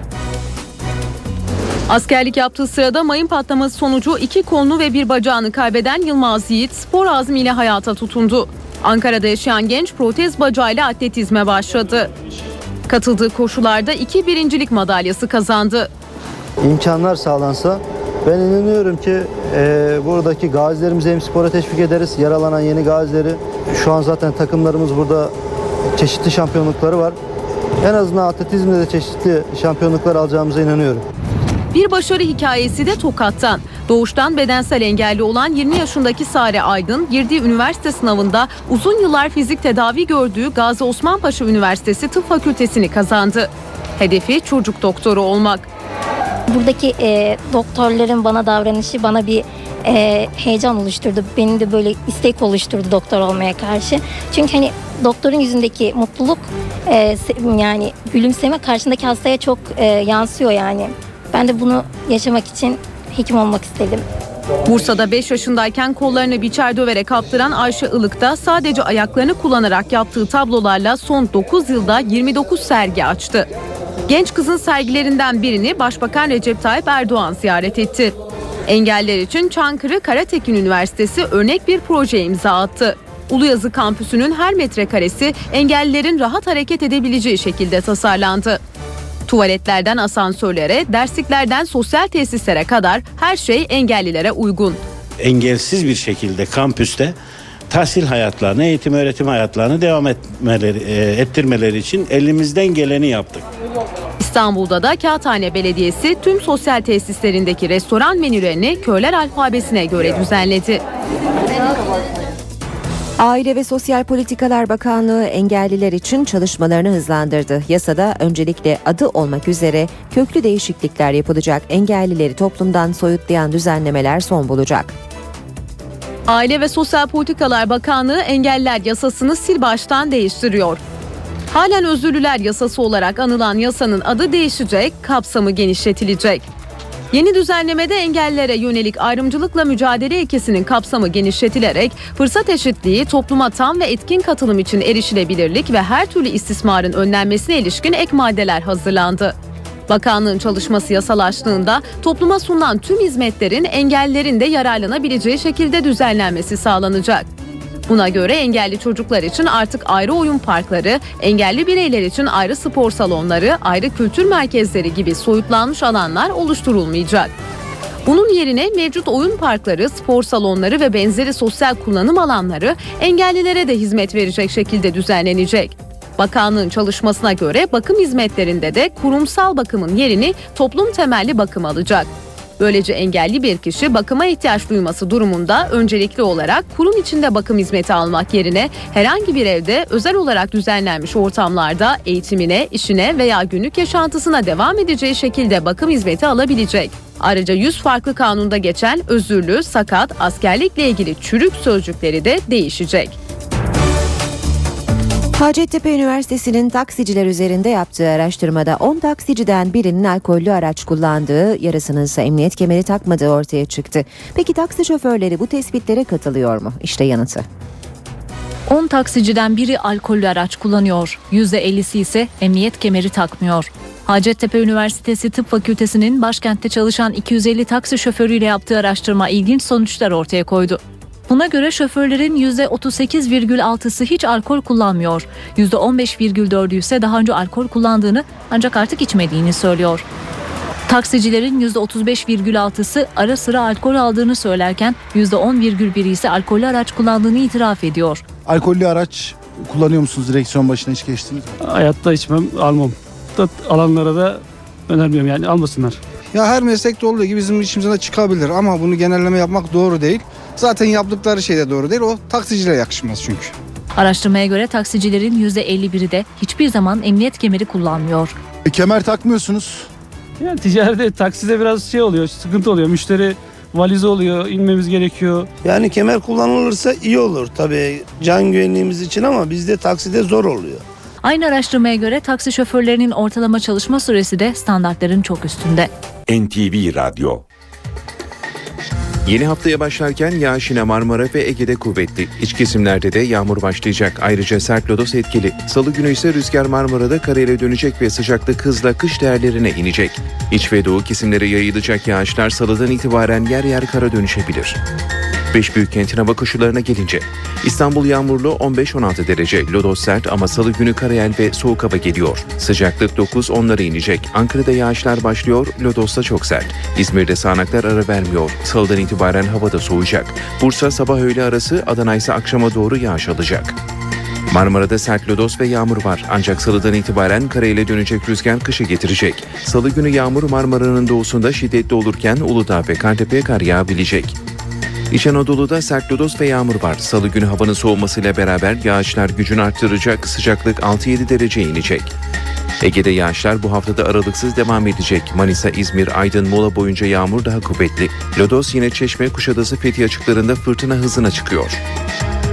Askerlik yaptığı sırada mayın patlaması sonucu iki kolunu ve bir bacağını kaybeden Yılmaz Yiğit spor azmiyle hayata tutundu. Ankara'da yaşayan genç protez bacağıyla atletizme başladı. Katıldığı koşularda iki birincilik madalyası kazandı. imkanlar sağlansa ben inanıyorum ki e, buradaki gazilerimizi hem spora teşvik ederiz. Yaralanan yeni gazileri. Şu an zaten takımlarımız burada çeşitli şampiyonlukları var. En azından atletizmde de çeşitli şampiyonluklar alacağımıza inanıyorum. Bir başarı hikayesi de Tokat'tan. Doğuştan bedensel engelli olan 20 yaşındaki Sare Aydın girdiği üniversite sınavında uzun yıllar fizik tedavi gördüğü Gazi Osman Üniversitesi Tıp Fakültesini kazandı. Hedefi çocuk doktoru olmak. Buradaki e, doktorların bana davranışı bana bir e, heyecan oluşturdu. Benim de böyle istek oluşturdu doktor olmaya karşı. Çünkü hani doktorun yüzündeki mutluluk e, yani gülümseme karşındaki hastaya çok e, yansıyor yani. Ben de bunu yaşamak için hekim olmak istedim. Bursa'da 5 yaşındayken kollarını biçer döverek kaptıran Ayşe Ilık da sadece ayaklarını kullanarak yaptığı tablolarla son 9 yılda 29 sergi açtı. Genç kızın sergilerinden birini Başbakan Recep Tayyip Erdoğan ziyaret etti. Engeller için Çankırı Karatekin Üniversitesi örnek bir proje imza attı. Uluyazı kampüsünün her metrekaresi engellilerin rahat hareket edebileceği şekilde tasarlandı. Tuvaletlerden asansörlere, dersliklerden sosyal tesislere kadar her şey engellilere uygun. engelsiz bir şekilde kampüste tahsil hayatlarını, eğitim öğretim hayatlarını devam etmeleri, e, ettirmeleri için elimizden geleni yaptık. İstanbul'da da Kağıthane Belediyesi tüm sosyal tesislerindeki restoran menülerini köyler alfabesine göre düzenledi. Aile ve Sosyal Politikalar Bakanlığı engelliler için çalışmalarını hızlandırdı. Yasada öncelikle adı olmak üzere köklü değişiklikler yapılacak. Engellileri toplumdan soyutlayan düzenlemeler son bulacak. Aile ve Sosyal Politikalar Bakanlığı engeller yasasını sil baştan değiştiriyor. Halen özürlüler yasası olarak anılan yasanın adı değişecek, kapsamı genişletilecek. Yeni düzenlemede engellilere yönelik ayrımcılıkla mücadele ilkesinin kapsamı genişletilerek fırsat eşitliği, topluma tam ve etkin katılım için erişilebilirlik ve her türlü istismarın önlenmesine ilişkin ek maddeler hazırlandı. Bakanlığın çalışması yasalaştığında topluma sunulan tüm hizmetlerin engellilerin de yararlanabileceği şekilde düzenlenmesi sağlanacak. Buna göre engelli çocuklar için artık ayrı oyun parkları, engelli bireyler için ayrı spor salonları, ayrı kültür merkezleri gibi soyutlanmış alanlar oluşturulmayacak. Bunun yerine mevcut oyun parkları, spor salonları ve benzeri sosyal kullanım alanları engellilere de hizmet verecek şekilde düzenlenecek. Bakanlığın çalışmasına göre bakım hizmetlerinde de kurumsal bakımın yerini toplum temelli bakım alacak. Böylece engelli bir kişi bakıma ihtiyaç duyması durumunda öncelikli olarak kurum içinde bakım hizmeti almak yerine herhangi bir evde özel olarak düzenlenmiş ortamlarda eğitimine, işine veya günlük yaşantısına devam edeceği şekilde bakım hizmeti alabilecek. Ayrıca 100 farklı kanunda geçen özürlü, sakat, askerlikle ilgili çürük sözcükleri de değişecek. Hacettepe Üniversitesi'nin taksiciler üzerinde yaptığı araştırmada 10 taksiciden birinin alkollü araç kullandığı, yarısının ise emniyet kemeri takmadığı ortaya çıktı. Peki taksi şoförleri bu tespitlere katılıyor mu? İşte yanıtı. 10 taksiciden biri alkollü araç kullanıyor. %50'si ise emniyet kemeri takmıyor. Hacettepe Üniversitesi Tıp Fakültesi'nin başkentte çalışan 250 taksi şoförüyle yaptığı araştırma ilginç sonuçlar ortaya koydu. Buna göre şoförlerin %38,6'sı hiç alkol kullanmıyor. %15,4'ü ise daha önce alkol kullandığını ancak artık içmediğini söylüyor. Taksicilerin %35,6'sı ara sıra alkol aldığını söylerken %10,1'i ise alkollü araç kullandığını itiraf ediyor. Alkollü araç kullanıyor musunuz direksiyon başına hiç geçtiniz mi? Hayatta içmem, almam. Da alanlara da önermiyorum yani almasınlar. Ya her meslekte olduğu gibi bizim işimize de çıkabilir ama bunu genelleme yapmak doğru değil. Zaten yaptıkları şey de doğru değil. O taksicilere yakışmaz çünkü. Araştırmaya göre taksicilerin %51'i de hiçbir zaman emniyet kemeri kullanmıyor. E, kemer takmıyorsunuz. Yani ticarette takside biraz şey oluyor, sıkıntı oluyor. Müşteri valizi oluyor, inmemiz gerekiyor. Yani kemer kullanılırsa iyi olur tabii can güvenliğimiz için ama bizde takside zor oluyor. Aynı araştırmaya göre taksi şoförlerinin ortalama çalışma süresi de standartların çok üstünde. NTV Radyo Yeni haftaya başlarken yağış yine Marmara ve Ege'de kuvvetli. İç kesimlerde de yağmur başlayacak. Ayrıca sert lodos etkili. Salı günü ise rüzgar Marmara'da karayla dönecek ve sıcaklık hızla kış değerlerine inecek. İç ve doğu kesimlere yayılacak yağışlar salıdan itibaren yer yer kara dönüşebilir. Beş büyük kentin hava koşullarına gelince İstanbul yağmurlu 15-16 derece, lodos sert ama salı günü karayel ve soğuk hava geliyor. Sıcaklık 9-10'lara inecek. Ankara'da yağışlar başlıyor, lodosta çok sert. İzmir'de sağanaklar ara vermiyor. Salıdan itibaren hava da soğuyacak. Bursa sabah öğle arası, Adana ise akşama doğru yağış alacak. Marmara'da sert lodos ve yağmur var. Ancak salıdan itibaren karayla dönecek rüzgar kışı getirecek. Salı günü yağmur Marmara'nın doğusunda şiddetli olurken Uludağ ve Kartepe'ye kar yağabilecek. İç Anadolu'da sert lodos ve yağmur var. Salı günü havanın soğumasıyla beraber yağışlar gücünü arttıracak, sıcaklık 6-7 derece inecek. Ege'de yağışlar bu haftada aralıksız devam edecek. Manisa, İzmir, Aydın, Mola boyunca yağmur daha kuvvetli. Lodos yine Çeşme, Kuşadası, Fethiye açıklarında fırtına hızına çıkıyor.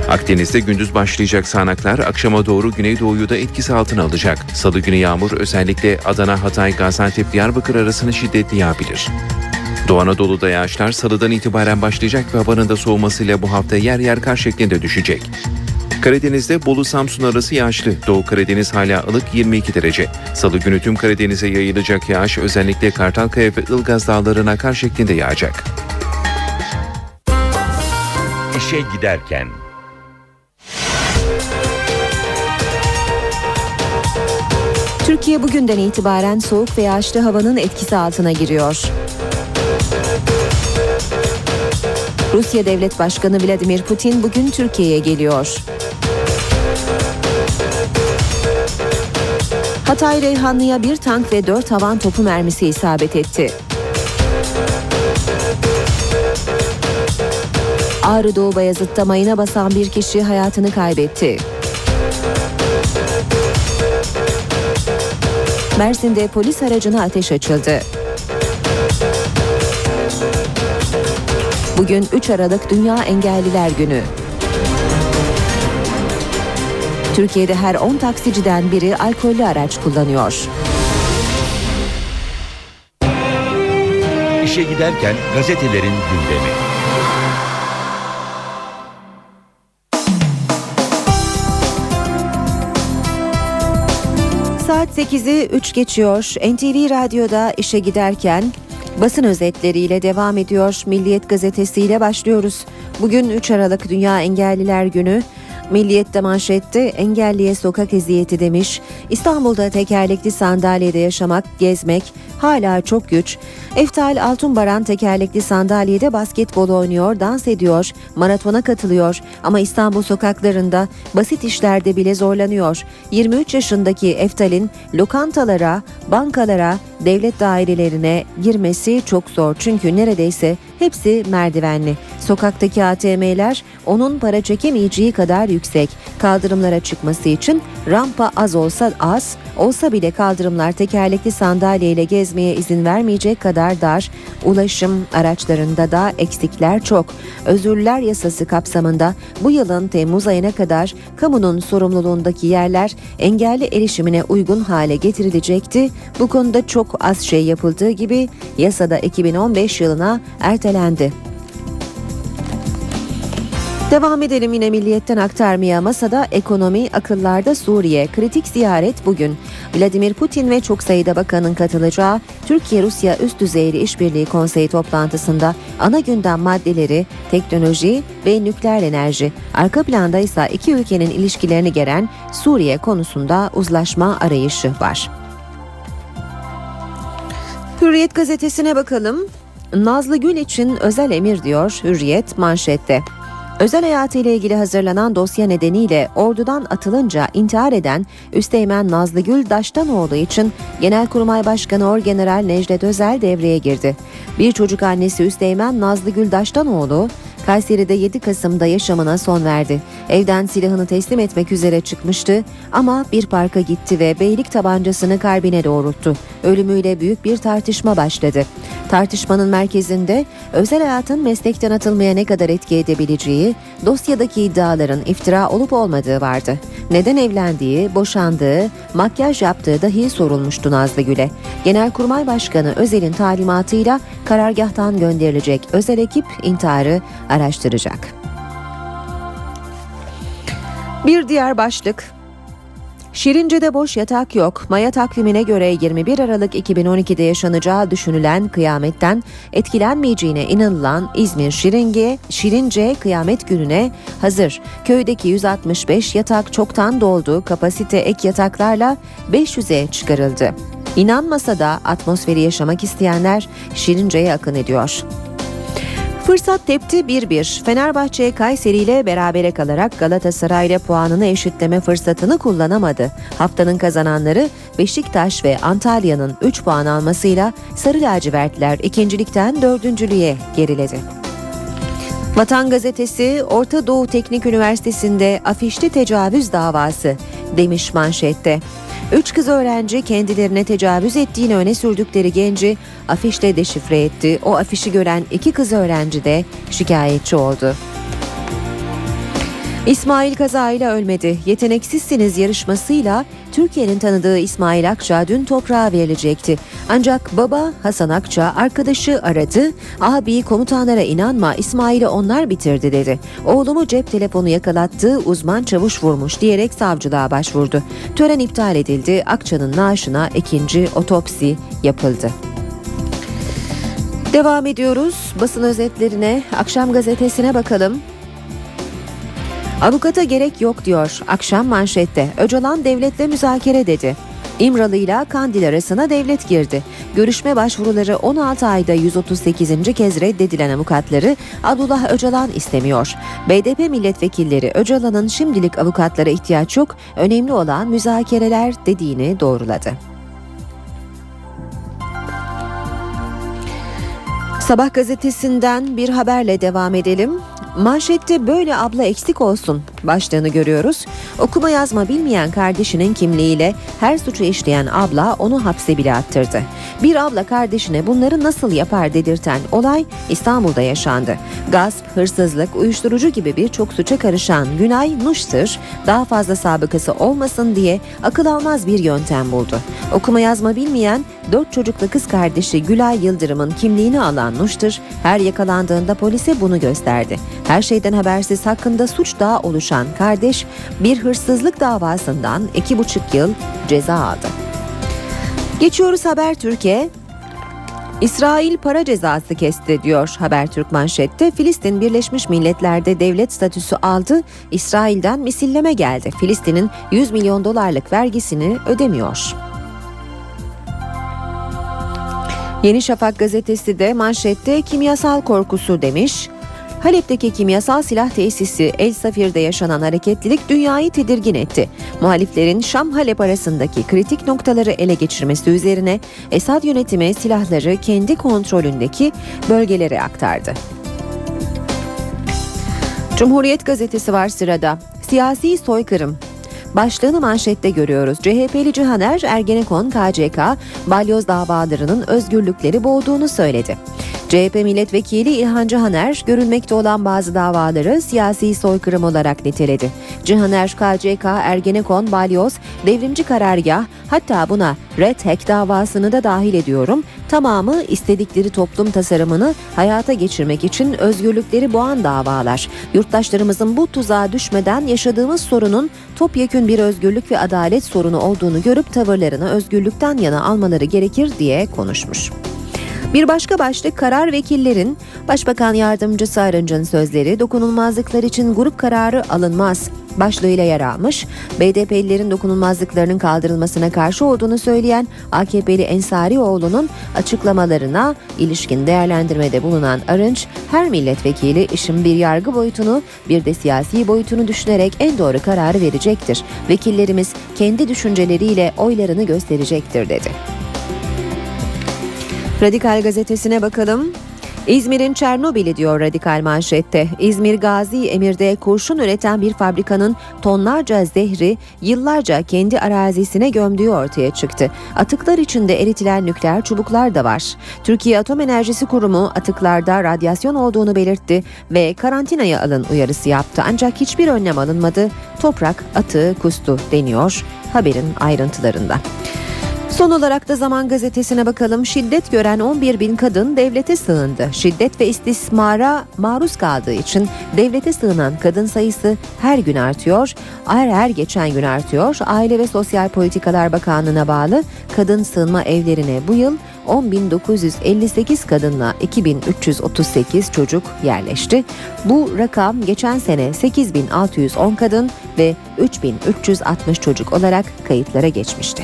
Akdeniz'de gündüz başlayacak sağanaklar akşama doğru Güneydoğu'yu da etkisi altına alacak. Salı günü yağmur özellikle Adana, Hatay, Gaziantep, Diyarbakır arasını şiddetli yağabilir. Doğu Anadolu'da yağışlar salıdan itibaren başlayacak ve havanın da soğumasıyla bu hafta yer yer kar şeklinde düşecek. Karadeniz'de Bolu Samsun arası yağışlı. Doğu Karadeniz hala ılık 22 derece. Salı günü tüm Karadeniz'e yayılacak yağış özellikle Kartalkaya ve Ilgaz dağlarına kar şeklinde yağacak. İşe giderken Türkiye bugünden itibaren soğuk ve yağışlı havanın etkisi altına giriyor. Rusya Devlet Başkanı Vladimir Putin bugün Türkiye'ye geliyor. Hatay Reyhanlı'ya bir tank ve dört havan topu mermisi isabet etti. Ağrı Doğu Bayazıt'ta mayına basan bir kişi hayatını kaybetti. Mersin'de polis aracına ateş açıldı. Bugün 3 Aralık Dünya Engelliler Günü. Türkiye'de her 10 taksiciden biri alkollü araç kullanıyor. İşe giderken gazetelerin gündemi. Saat 8'i 3 geçiyor. NTV Radyo'da işe giderken basın özetleriyle devam ediyor. Milliyet gazetesiyle başlıyoruz. Bugün 3 Aralık Dünya Engelliler Günü. Milliyet'te manşette engelliye sokak eziyeti demiş. İstanbul'da tekerlekli sandalyede yaşamak, gezmek hala çok güç. Eftal Altunbaran tekerlekli sandalyede basketbol oynuyor, dans ediyor, maratona katılıyor ama İstanbul sokaklarında basit işlerde bile zorlanıyor. 23 yaşındaki Eftal'in lokantalara, bankalara, devlet dairelerine girmesi çok zor çünkü neredeyse hepsi merdivenli. Sokaktaki ATM'ler onun para çekemeyeceği kadar yüksek. Kaldırımlara çıkması için rampa az olsa az, olsa bile kaldırımlar tekerlekli sandalyeyle gezmeye izin vermeyecek kadar dar. Ulaşım araçlarında da eksikler çok. Özürler yasası kapsamında bu yılın Temmuz ayına kadar kamunun sorumluluğundaki yerler engelli erişimine uygun hale getirilecekti. Bu konuda çok az şey yapıldığı gibi yasada 2015 yılına ertelendi. Devam edelim yine milliyetten aktarmaya masada ekonomi akıllarda Suriye kritik ziyaret bugün. Vladimir Putin ve çok sayıda bakanın katılacağı Türkiye-Rusya üst düzeyli işbirliği konseyi toplantısında ana gündem maddeleri teknoloji ve nükleer enerji. Arka planda ise iki ülkenin ilişkilerini geren Suriye konusunda uzlaşma arayışı var. Hürriyet gazetesine bakalım. Nazlı Gül için özel emir diyor Hürriyet manşette. Özel hayatıyla ilgili hazırlanan dosya nedeniyle ordudan atılınca intihar eden Üsteğmen Nazlıgül Daştanoğlu için Genelkurmay Başkanı Orgeneral Necdet Özel devreye girdi. Bir çocuk annesi Üsteğmen Nazlıgül Daştanoğlu Kayseri'de 7 Kasım'da yaşamına son verdi. Evden silahını teslim etmek üzere çıkmıştı ama bir parka gitti ve beylik tabancasını kalbine doğrulttu. Ölümüyle büyük bir tartışma başladı. Tartışmanın merkezinde özel hayatın meslekten atılmaya ne kadar etki edebileceği, dosyadaki iddiaların iftira olup olmadığı vardı. Neden evlendiği, boşandığı, makyaj yaptığı dahi sorulmuştu Nazlı Gül'e. Genelkurmay Başkanı Özel'in talimatıyla karargahtan gönderilecek özel ekip intiharı araştıracak. Bir diğer başlık Şirince'de boş yatak yok. Maya takvimine göre 21 Aralık 2012'de yaşanacağı düşünülen kıyametten etkilenmeyeceğine inanılan İzmir Şiringe, Şirince kıyamet gününe hazır. Köydeki 165 yatak çoktan doldu. Kapasite ek yataklarla 500'e çıkarıldı. İnanmasa da atmosferi yaşamak isteyenler Şirince'ye akın ediyor. Fırsat tepti 1-1. Fenerbahçe Kayseri ile berabere kalarak Galatasaray ile puanını eşitleme fırsatını kullanamadı. Haftanın kazananları Beşiktaş ve Antalya'nın 3 puan almasıyla Sarı Lacivertler ikincilikten dördüncülüğe geriledi. Vatan Gazetesi Orta Doğu Teknik Üniversitesi'nde afişli tecavüz davası demiş manşette. Üç kız öğrenci kendilerine tecavüz ettiğini öne sürdükleri genci afişle deşifre etti. O afişi gören iki kız öğrenci de şikayetçi oldu. İsmail kazayla ölmedi. Yeteneksizsiniz yarışmasıyla Türkiye'nin tanıdığı İsmail Akça dün toprağa verilecekti. Ancak baba Hasan Akça arkadaşı aradı. Abi komutanlara inanma İsmail'i onlar bitirdi dedi. Oğlumu cep telefonu yakalattı uzman çavuş vurmuş diyerek savcılığa başvurdu. Tören iptal edildi. Akça'nın naaşına ikinci otopsi yapıldı. Devam ediyoruz. Basın özetlerine, akşam gazetesine bakalım. Avukata gerek yok diyor akşam manşette. Öcalan devletle müzakere dedi. İmralı ile Kandil arasına devlet girdi. Görüşme başvuruları 16 ayda 138. kez reddedilen avukatları Abdullah Öcalan istemiyor. BDP milletvekilleri Öcalan'ın şimdilik avukatlara ihtiyaç yok, önemli olan müzakereler dediğini doğruladı. Sabah gazetesinden bir haberle devam edelim. Manşette böyle abla eksik olsun başlığını görüyoruz. Okuma yazma bilmeyen kardeşinin kimliğiyle her suçu işleyen abla onu hapse bile attırdı. Bir abla kardeşine bunları nasıl yapar dedirten olay İstanbul'da yaşandı. Gasp, hırsızlık, uyuşturucu gibi birçok suça karışan Günay Nuştır daha fazla sabıkası olmasın diye akıl almaz bir yöntem buldu. Okuma yazma bilmeyen dört çocuklu kız kardeşi Gülay Yıldırım'ın kimliğini alan Nuştır her yakalandığında polise bunu gösterdi. Her şeyden habersiz hakkında suç daha oluşan kardeş bir hırsızlık davasından iki buçuk yıl ceza aldı. Geçiyoruz Haber Türkiye. İsrail para cezası kesti diyor Habertürk manşette. Filistin Birleşmiş Milletler'de devlet statüsü aldı. İsrail'den misilleme geldi. Filistin'in 100 milyon dolarlık vergisini ödemiyor. Yeni Şafak gazetesi de manşette kimyasal korkusu demiş. Halep'teki kimyasal silah tesisi El Safir'de yaşanan hareketlilik dünyayı tedirgin etti. Muhaliflerin Şam-Halep arasındaki kritik noktaları ele geçirmesi üzerine Esad yönetimi silahları kendi kontrolündeki bölgelere aktardı. Cumhuriyet gazetesi var sırada. Siyasi soykırım Başlığını manşette görüyoruz. CHP'li Cihaner Ergenekon KCK balyoz davalarının özgürlükleri boğduğunu söyledi. CHP milletvekili İlhan Cihaner görülmekte olan bazı davaları siyasi soykırım olarak niteledi. Cihaner KCK, Ergenekon, Balyoz, devrimci karargah hatta buna Red Hack davasını da dahil ediyorum. Tamamı istedikleri toplum tasarımını hayata geçirmek için özgürlükleri boğan davalar. Yurttaşlarımızın bu tuzağa düşmeden yaşadığımız sorunun topyekün bir özgürlük ve adalet sorunu olduğunu görüp tavırlarını özgürlükten yana almaları gerekir diye konuşmuş. Bir başka başlık karar vekillerin Başbakan Yardımcısı Arınç'ın sözleri dokunulmazlıklar için grup kararı alınmaz başlığıyla yer almış. BDP'lilerin dokunulmazlıklarının kaldırılmasına karşı olduğunu söyleyen AKP'li Ensarioğlu'nun açıklamalarına ilişkin değerlendirmede bulunan Arınç, her milletvekili işin bir yargı boyutunu bir de siyasi boyutunu düşünerek en doğru kararı verecektir. Vekillerimiz kendi düşünceleriyle oylarını gösterecektir dedi. Radikal gazetesine bakalım. İzmir'in Çernobil'i diyor radikal manşette. İzmir Gazi Emir'de kurşun üreten bir fabrikanın tonlarca zehri yıllarca kendi arazisine gömdüğü ortaya çıktı. Atıklar içinde eritilen nükleer çubuklar da var. Türkiye Atom Enerjisi Kurumu atıklarda radyasyon olduğunu belirtti ve karantinaya alın uyarısı yaptı. Ancak hiçbir önlem alınmadı. Toprak atığı kustu deniyor haberin ayrıntılarında. Son olarak da Zaman Gazetesi'ne bakalım. Şiddet gören 11 bin kadın devlete sığındı. Şiddet ve istismara maruz kaldığı için devlete sığınan kadın sayısı her gün artıyor. Her her geçen gün artıyor. Aile ve Sosyal Politikalar Bakanlığı'na bağlı kadın sığınma evlerine bu yıl 10.958 kadınla 2.338 çocuk yerleşti. Bu rakam geçen sene 8.610 kadın ve 3.360 çocuk olarak kayıtlara geçmişti.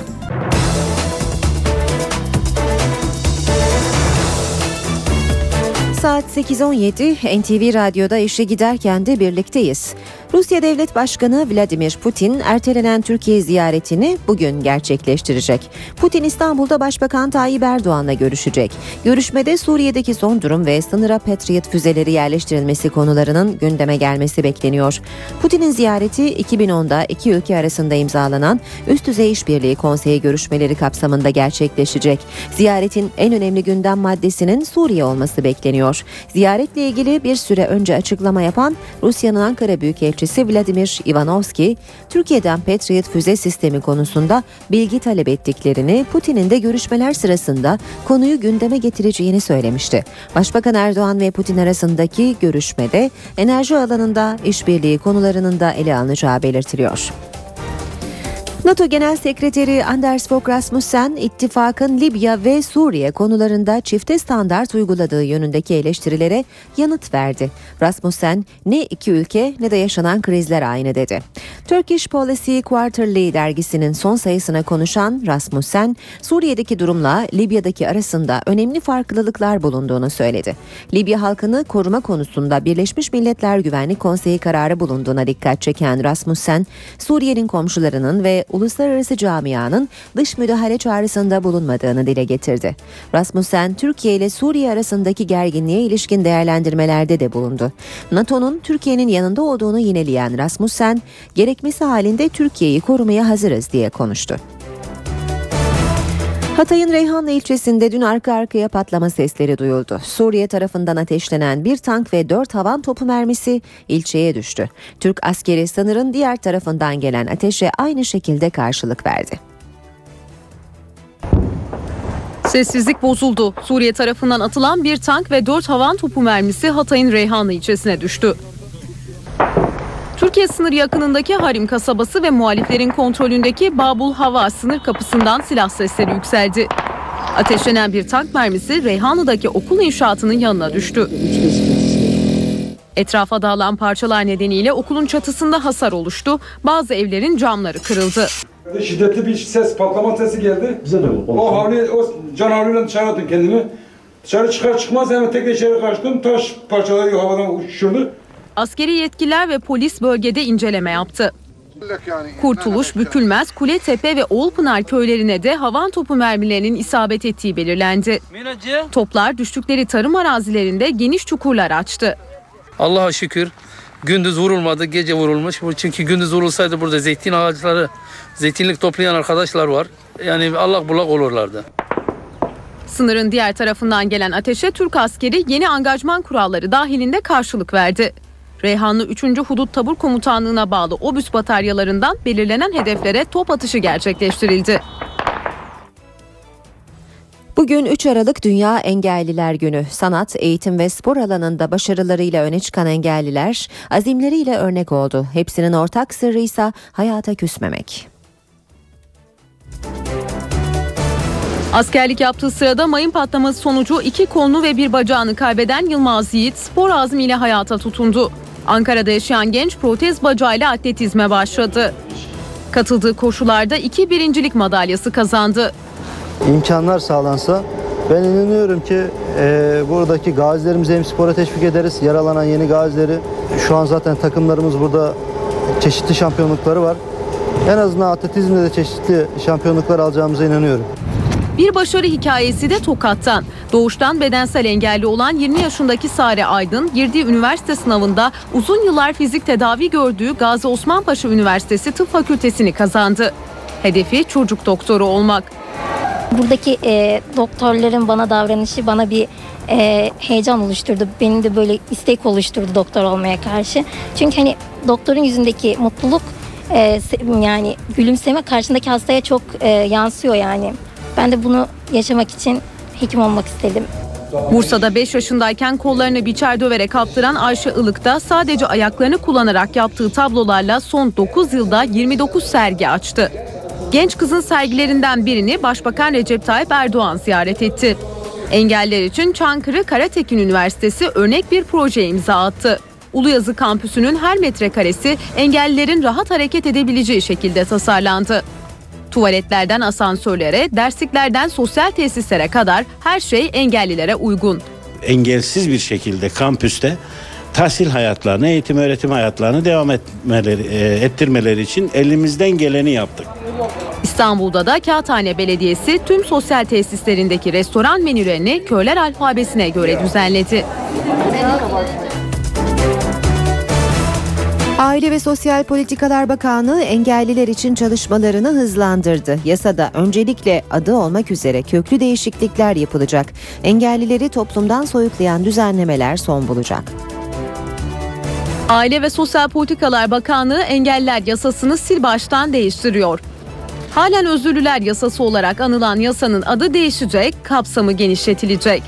Saat 8.17 NTV Radyo'da işe giderken de birlikteyiz. Rusya Devlet Başkanı Vladimir Putin ertelenen Türkiye ziyaretini bugün gerçekleştirecek. Putin İstanbul'da Başbakan Tayyip Erdoğan'la görüşecek. Görüşmede Suriye'deki son durum ve sınıra Patriot füzeleri yerleştirilmesi konularının gündeme gelmesi bekleniyor. Putin'in ziyareti 2010'da iki ülke arasında imzalanan Üst Düzey İşbirliği Konseyi görüşmeleri kapsamında gerçekleşecek. Ziyaretin en önemli gündem maddesinin Suriye olması bekleniyor. Ziyaretle ilgili bir süre önce açıklama yapan Rusya'nın Ankara Büyükelçisi Vladimir Ivanovski, Türkiye'den Patriot füze sistemi konusunda bilgi talep ettiklerini, Putin'in de görüşmeler sırasında konuyu gündeme getireceğini söylemişti. Başbakan Erdoğan ve Putin arasındaki görüşmede enerji alanında işbirliği konularının da ele alınacağı belirtiliyor. NATO Genel Sekreteri Anders Fogh Rasmussen, ittifakın Libya ve Suriye konularında çifte standart uyguladığı yönündeki eleştirilere yanıt verdi. Rasmussen, ne iki ülke ne de yaşanan krizler aynı dedi. Turkish Policy Quarterly dergisinin son sayısına konuşan Rasmussen, Suriye'deki durumla Libya'daki arasında önemli farklılıklar bulunduğunu söyledi. Libya halkını koruma konusunda Birleşmiş Milletler Güvenlik Konseyi kararı bulunduğuna dikkat çeken Rasmussen, Suriye'nin komşularının ve uluslararası camianın dış müdahale çağrısında bulunmadığını dile getirdi. Rasmussen, Türkiye ile Suriye arasındaki gerginliğe ilişkin değerlendirmelerde de bulundu. NATO'nun Türkiye'nin yanında olduğunu yineleyen Rasmussen, gerekmesi halinde Türkiye'yi korumaya hazırız diye konuştu. Hatay'ın Reyhanlı ilçesinde dün arka arkaya patlama sesleri duyuldu. Suriye tarafından ateşlenen bir tank ve dört havan topu mermisi ilçeye düştü. Türk askeri sınırın diğer tarafından gelen ateşe aynı şekilde karşılık verdi. Sessizlik bozuldu. Suriye tarafından atılan bir tank ve 4 havan topu mermisi Hatay'ın Reyhanlı ilçesine düştü. Türkiye sınır yakınındaki Harim kasabası ve muhaliflerin kontrolündeki Babul Hava sınır kapısından silah sesleri yükseldi. Ateşlenen bir tank mermisi Reyhanlı'daki okul inşaatının yanına düştü. Etrafa dağılan parçalar nedeniyle okulun çatısında hasar oluştu. Bazı evlerin camları kırıldı. Şiddetli bir ses, patlama sesi geldi. Bize de O havli, o can havliyle dışarı attım kendimi. Dışarı çıkar çıkmaz hemen tek içeri kaçtım. Taş parçaları havadan uçuşurdu. Askeri yetkililer ve polis bölgede inceleme yaptı. Kurtuluş, Bükülmez, Kuletepe ve Oğulpınar köylerine de havan topu mermilerinin isabet ettiği belirlendi. Toplar düştükleri tarım arazilerinde geniş çukurlar açtı. Allah'a şükür gündüz vurulmadı, gece vurulmuş. Bu Çünkü gündüz vurulsaydı burada zeytin ağaçları, zeytinlik toplayan arkadaşlar var. Yani Allah bulak olurlardı. Sınırın diğer tarafından gelen ateşe Türk askeri yeni angajman kuralları dahilinde karşılık verdi. Reyhanlı 3. Hudut Tabur Komutanlığı'na bağlı obüs bataryalarından belirlenen hedeflere top atışı gerçekleştirildi. Bugün 3 Aralık Dünya Engelliler Günü. Sanat, eğitim ve spor alanında başarılarıyla öne çıkan engelliler azimleriyle örnek oldu. Hepsinin ortak sırrı ise hayata küsmemek. Askerlik yaptığı sırada mayın patlaması sonucu iki kolunu ve bir bacağını kaybeden Yılmaz Yiğit spor azmiyle hayata tutundu. Ankara'da yaşayan genç protez bacağıyla atletizme başladı. Katıldığı koşularda iki birincilik madalyası kazandı. İmkanlar sağlansa ben inanıyorum ki e, buradaki gazilerimizi hem spora teşvik ederiz. Yaralanan yeni gazileri. Şu an zaten takımlarımız burada çeşitli şampiyonlukları var. En azından atletizmde de çeşitli şampiyonluklar alacağımıza inanıyorum. Bir başarı hikayesi de Tokat'tan. Doğuştan bedensel engelli olan 20 yaşındaki Sare Aydın girdiği üniversite sınavında uzun yıllar fizik tedavi gördüğü Gazi Osman Üniversitesi Tıp Fakültesini kazandı. Hedefi çocuk doktoru olmak. Buradaki e, doktorların bana davranışı bana bir e, heyecan oluşturdu. Benim de böyle istek oluşturdu doktor olmaya karşı. Çünkü hani doktorun yüzündeki mutluluk e, yani gülümseme karşındaki hastaya çok e, yansıyor yani. Ben de bunu yaşamak için hekim olmak istedim. Bursa'da 5 yaşındayken kollarını biçer döverek kaptıran Ayşe Ilık da sadece ayaklarını kullanarak yaptığı tablolarla son 9 yılda 29 sergi açtı. Genç kızın sergilerinden birini Başbakan Recep Tayyip Erdoğan ziyaret etti. Engeller için Çankırı Karatekin Üniversitesi örnek bir projeye imza attı. Uluyazı kampüsünün her metrekaresi engellilerin rahat hareket edebileceği şekilde tasarlandı. Tuvaletlerden asansörlere, dersliklerden sosyal tesislere kadar her şey engellilere uygun. Engelsiz bir şekilde kampüste tahsil hayatlarını, eğitim öğretim hayatlarını devam etmeleri, e, ettirmeleri için elimizden geleni yaptık. İstanbul'da da Kağıthane Belediyesi tüm sosyal tesislerindeki restoran menülerini köyler alfabesine göre düzenledi. Aile ve Sosyal Politikalar Bakanlığı engelliler için çalışmalarını hızlandırdı. Yasada öncelikle adı olmak üzere köklü değişiklikler yapılacak. Engellileri toplumdan soyutlayan düzenlemeler son bulacak. Aile ve Sosyal Politikalar Bakanlığı engeller yasasını sil baştan değiştiriyor. Halen özürlüler yasası olarak anılan yasanın adı değişecek, kapsamı genişletilecek.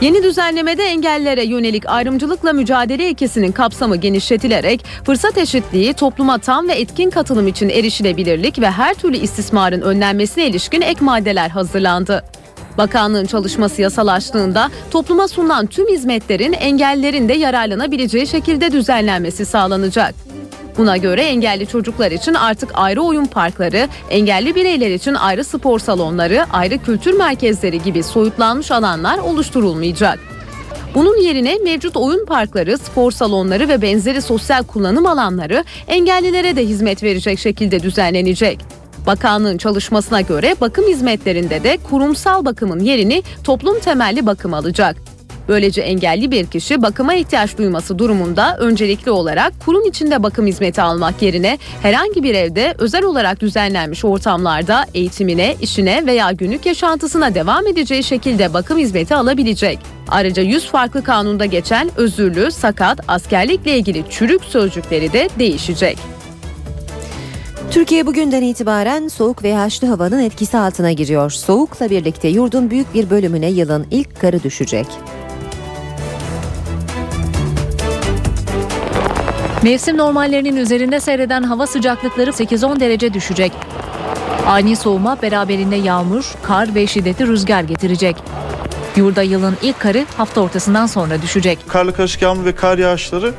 Yeni düzenlemede engellilere yönelik ayrımcılıkla mücadele ilkesinin kapsamı genişletilerek fırsat eşitliği, topluma tam ve etkin katılım için erişilebilirlik ve her türlü istismarın önlenmesine ilişkin ek maddeler hazırlandı. Bakanlığın çalışması yasalaştığında topluma sunulan tüm hizmetlerin engellilerin de yararlanabileceği şekilde düzenlenmesi sağlanacak. Buna göre engelli çocuklar için artık ayrı oyun parkları, engelli bireyler için ayrı spor salonları, ayrı kültür merkezleri gibi soyutlanmış alanlar oluşturulmayacak. Bunun yerine mevcut oyun parkları, spor salonları ve benzeri sosyal kullanım alanları engellilere de hizmet verecek şekilde düzenlenecek. Bakanlığın çalışmasına göre bakım hizmetlerinde de kurumsal bakımın yerini toplum temelli bakım alacak. Böylece engelli bir kişi bakıma ihtiyaç duyması durumunda öncelikli olarak kurum içinde bakım hizmeti almak yerine herhangi bir evde özel olarak düzenlenmiş ortamlarda eğitimine, işine veya günlük yaşantısına devam edeceği şekilde bakım hizmeti alabilecek. Ayrıca 100 farklı kanunda geçen özürlü, sakat, askerlikle ilgili çürük sözcükleri de değişecek. Türkiye bugünden itibaren soğuk ve yağışlı havanın etkisi altına giriyor. Soğukla birlikte yurdun büyük bir bölümüne yılın ilk karı düşecek. Mevsim normallerinin üzerinde seyreden hava sıcaklıkları 8-10 derece düşecek. Ani soğuma beraberinde yağmur, kar ve şiddetli rüzgar getirecek. Yurda yılın ilk karı hafta ortasından sonra düşecek. Karlı karışık yağmur ve kar yağışları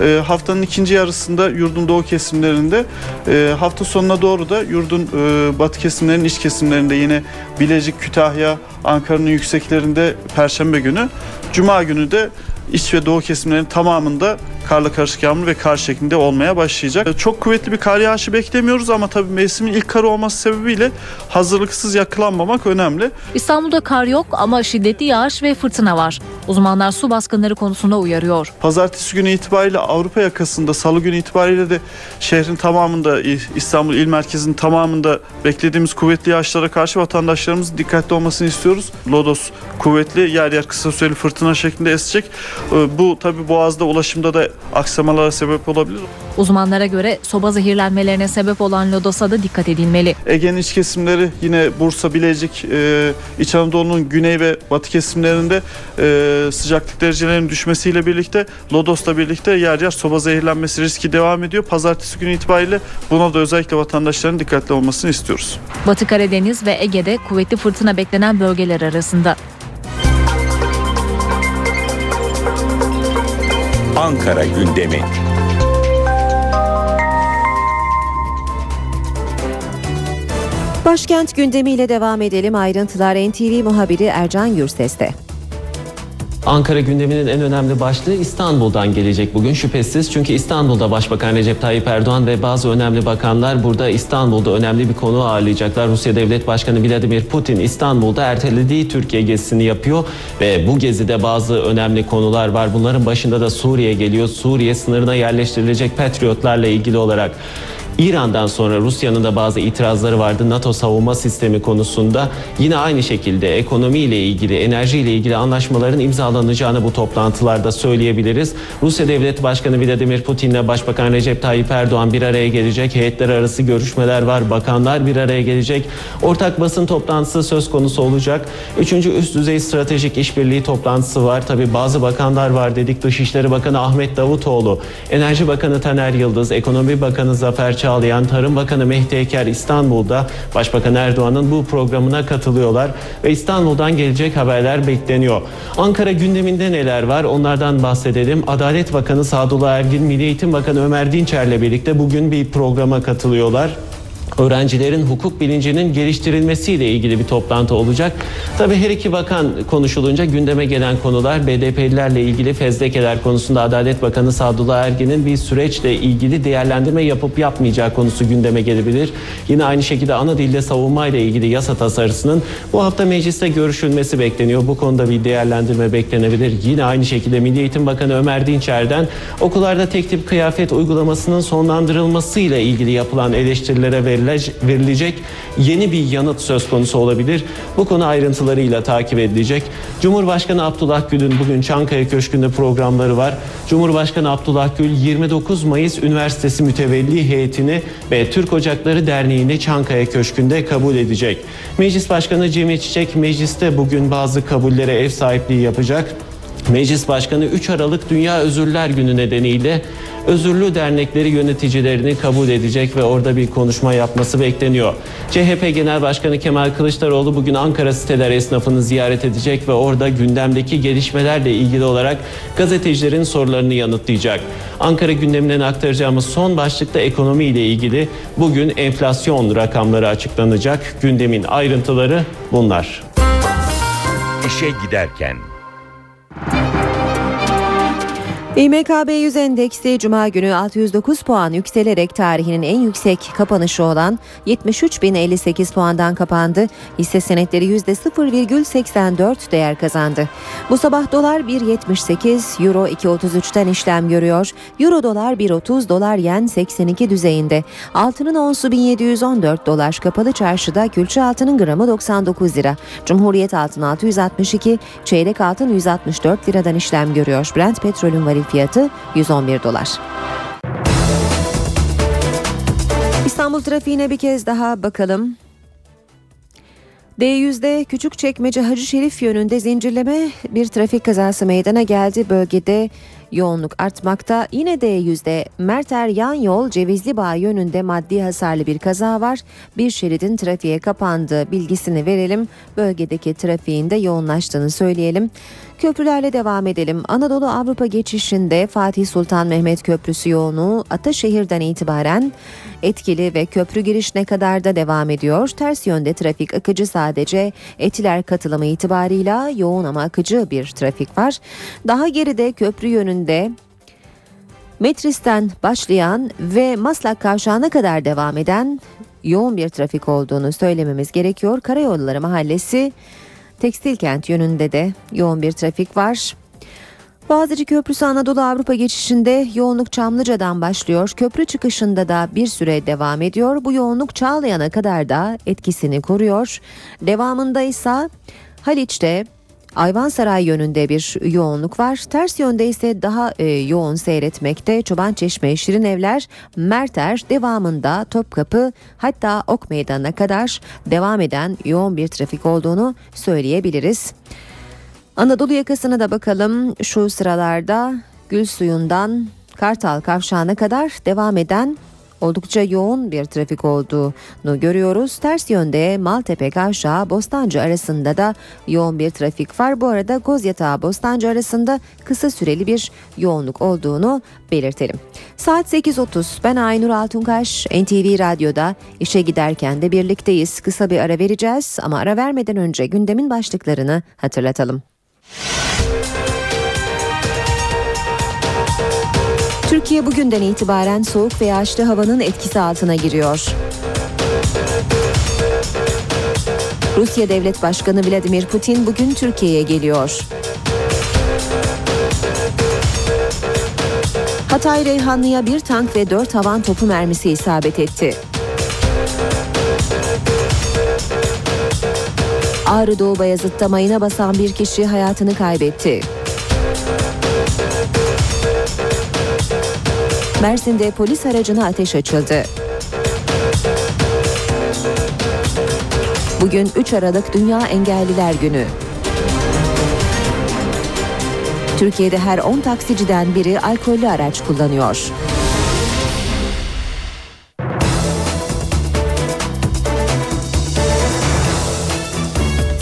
e, haftanın ikinci yarısında yurdun doğu kesimlerinde e, hafta sonuna doğru da yurdun e, batı kesimlerinin iç kesimlerinde yine Bilecik, Kütahya, Ankara'nın yükseklerinde Perşembe günü. Cuma günü de iç ve doğu kesimlerin tamamında karla karışık yağmur ve kar şeklinde olmaya başlayacak. E, Çok kuvvetli bir kar yağışı beklemiyoruz ama tabii mevsimin ilk karı olması sebebiyle hazırlıksız yakalanmamak önemli. İstanbul'da kar yok ama şiddetli yağış ve fırtına var. Uzmanlar su baskınları konusunda uyarıyor. Pazartesi günü itibariyle Avrupa yakasında, salı günü itibariyle de şehrin tamamında, İstanbul il merkezinin tamamında beklediğimiz kuvvetli yağışlara karşı vatandaşlarımızın dikkatli olmasını istiyoruz. Lodos kuvvetli, yer yer kısa süreli fırtına şeklinde esecek. Ee, Bu tabii Boğaz'da ulaşımda da aksamalara sebep olabilir. Uzmanlara göre soba zehirlenmelerine sebep olan lodosa da dikkat edilmeli. Ege'nin iç kesimleri yine Bursa, Bilecik, e, İç Anadolu'nun güney ve batı kesimlerinde e, sıcaklık derecelerinin düşmesiyle birlikte Lodos'la birlikte yer yer soba zehirlenmesi riski devam ediyor. Pazartesi günü itibariyle buna da özellikle vatandaşların dikkatli olmasını istiyoruz. Batı Karadeniz ve Ege'de kuvvetli fırtına beklenen bölgeler arasında. Ankara gündemi. Başkent gündemiyle devam edelim. Ayrıntılar NTV muhabiri Ercan Gürses'te. Ankara gündeminin en önemli başlığı İstanbul'dan gelecek bugün şüphesiz. Çünkü İstanbul'da Başbakan Recep Tayyip Erdoğan ve bazı önemli bakanlar burada İstanbul'da önemli bir konu ağırlayacaklar. Rusya Devlet Başkanı Vladimir Putin İstanbul'da ertelediği Türkiye gezisini yapıyor ve bu gezide bazı önemli konular var. Bunların başında da Suriye geliyor. Suriye sınırına yerleştirilecek patriotlarla ilgili olarak İran'dan sonra Rusya'nın da bazı itirazları vardı NATO savunma sistemi konusunda. Yine aynı şekilde ekonomiyle ilgili, enerjiyle ilgili anlaşmaların imzalanacağını bu toplantılarda söyleyebiliriz. Rusya Devlet Başkanı Vladimir Putin ile Başbakan Recep Tayyip Erdoğan bir araya gelecek. Heyetler arası görüşmeler var. Bakanlar bir araya gelecek. Ortak basın toplantısı söz konusu olacak. Üçüncü üst düzey stratejik işbirliği toplantısı var. Tabi bazı bakanlar var dedik. Dışişleri Bakanı Ahmet Davutoğlu, Enerji Bakanı Taner Yıldız, Ekonomi Bakanı Zafer Çağlayan, Tarım Bakanı Mehdi Eker İstanbul'da Başbakan Erdoğan'ın bu programına katılıyorlar ve İstanbul'dan gelecek haberler bekleniyor. Ankara gündeminde neler var onlardan bahsedelim. Adalet Bakanı Sadullah Ergin, Milli Eğitim Bakanı Ömer Dinçer'le birlikte bugün bir programa katılıyorlar öğrencilerin hukuk bilincinin geliştirilmesiyle ilgili bir toplantı olacak. Tabii her iki bakan konuşulunca gündeme gelen konular BDP'lilerle ilgili fezlekeler konusunda Adalet Bakanı Sadullah Ergin'in bir süreçle ilgili değerlendirme yapıp yapmayacağı konusu gündeme gelebilir. Yine aynı şekilde ana dilde savunma ile ilgili yasa tasarısının bu hafta mecliste görüşülmesi bekleniyor. Bu konuda bir değerlendirme beklenebilir. Yine aynı şekilde Milli Eğitim Bakanı Ömer Dinçer'den okullarda tek tip kıyafet uygulamasının sonlandırılması ile ilgili yapılan eleştirilere verilen verilecek yeni bir yanıt söz konusu olabilir. Bu konu ayrıntılarıyla takip edilecek. Cumhurbaşkanı Abdullah Gül'ün bugün Çankaya Köşkü'nde programları var. Cumhurbaşkanı Abdullah Gül 29 Mayıs Üniversitesi mütevelli heyetini ve Türk Ocakları Derneği'ni Çankaya Köşkü'nde kabul edecek. Meclis Başkanı Cemil Çiçek mecliste bugün bazı kabullere ev sahipliği yapacak. Meclis Başkanı 3 Aralık Dünya Özürler Günü nedeniyle özürlü dernekleri yöneticilerini kabul edecek ve orada bir konuşma yapması bekleniyor. CHP Genel Başkanı Kemal Kılıçdaroğlu bugün Ankara siteler esnafını ziyaret edecek ve orada gündemdeki gelişmelerle ilgili olarak gazetecilerin sorularını yanıtlayacak. Ankara gündeminden aktaracağımız son başlıkta ekonomi ile ilgili bugün enflasyon rakamları açıklanacak. Gündemin ayrıntıları bunlar. İşe giderken. İMKB 100 endeksi Cuma günü 609 puan yükselerek tarihinin en yüksek kapanışı olan 73.058 puandan kapandı. Hisse senetleri %0,84 değer kazandı. Bu sabah dolar 1.78, euro 2.33'ten işlem görüyor. Euro dolar 1.30, dolar yen 82 düzeyinde. Altının onsu 1714 dolar. Kapalı çarşıda külçe altının gramı 99 lira. Cumhuriyet altın 662, çeyrek altın 164 liradan işlem görüyor. Brent petrolün varil fiyatı 111 dolar. İstanbul trafiğine bir kez daha bakalım. D100'de Küçükçekmece Hacı Şerif yönünde zincirleme bir trafik kazası meydana geldi. Bölgede yoğunluk artmakta. Yine D100'de Merter yan yol Cevizli Bağ yönünde maddi hasarlı bir kaza var. Bir şeridin trafiğe kapandığı bilgisini verelim. Bölgedeki trafiğin de yoğunlaştığını söyleyelim. Köprülerle devam edelim. Anadolu Avrupa geçişinde Fatih Sultan Mehmet Köprüsü yoğunluğu Ataşehir'den itibaren etkili ve köprü girişine kadar da devam ediyor. Ters yönde trafik akıcı sadece Etiler katılımı itibarıyla yoğun ama akıcı bir trafik var. Daha geride köprü yönünde Metris'ten başlayan ve Maslak Kavşağı'na kadar devam eden yoğun bir trafik olduğunu söylememiz gerekiyor. Karayolları Mahallesi Tekstil Kent yönünde de yoğun bir trafik var. Boğaziçi Köprüsü Anadolu Avrupa geçişinde yoğunluk Çamlıca'dan başlıyor. Köprü çıkışında da bir süre devam ediyor. Bu yoğunluk Çağlayan'a kadar da etkisini koruyor. Devamında ise Haliç'te Ayvansaray yönünde bir yoğunluk var. Ters yönde ise daha e, yoğun seyretmekte. Çobançeşme, Şirinevler, Merter devamında Topkapı hatta Ok Meydanı'na kadar devam eden yoğun bir trafik olduğunu söyleyebiliriz. Anadolu yakasına da bakalım. Şu sıralarda Gül Suyu'ndan Kartal Kavşağı'na kadar devam eden oldukça yoğun bir trafik olduğunu görüyoruz. Ters yönde Maltepe Kavşağı Bostancı arasında da yoğun bir trafik var. Bu arada Gozyatağı Bostancı arasında kısa süreli bir yoğunluk olduğunu belirtelim. Saat 8.30 ben Aynur Altunkaş NTV Radyo'da işe giderken de birlikteyiz. Kısa bir ara vereceğiz ama ara vermeden önce gündemin başlıklarını hatırlatalım. Türkiye bugünden itibaren soğuk ve yağışlı havanın etkisi altına giriyor. Rusya Devlet Başkanı Vladimir Putin bugün Türkiye'ye geliyor. Hatay Reyhanlı'ya bir tank ve dört havan topu mermisi isabet etti. Ağrı Doğu Bayazıt'ta mayına basan bir kişi hayatını kaybetti. Mersin'de polis aracına ateş açıldı. Bugün 3 Aralık Dünya Engelliler Günü. Türkiye'de her 10 taksiciden biri alkollü araç kullanıyor.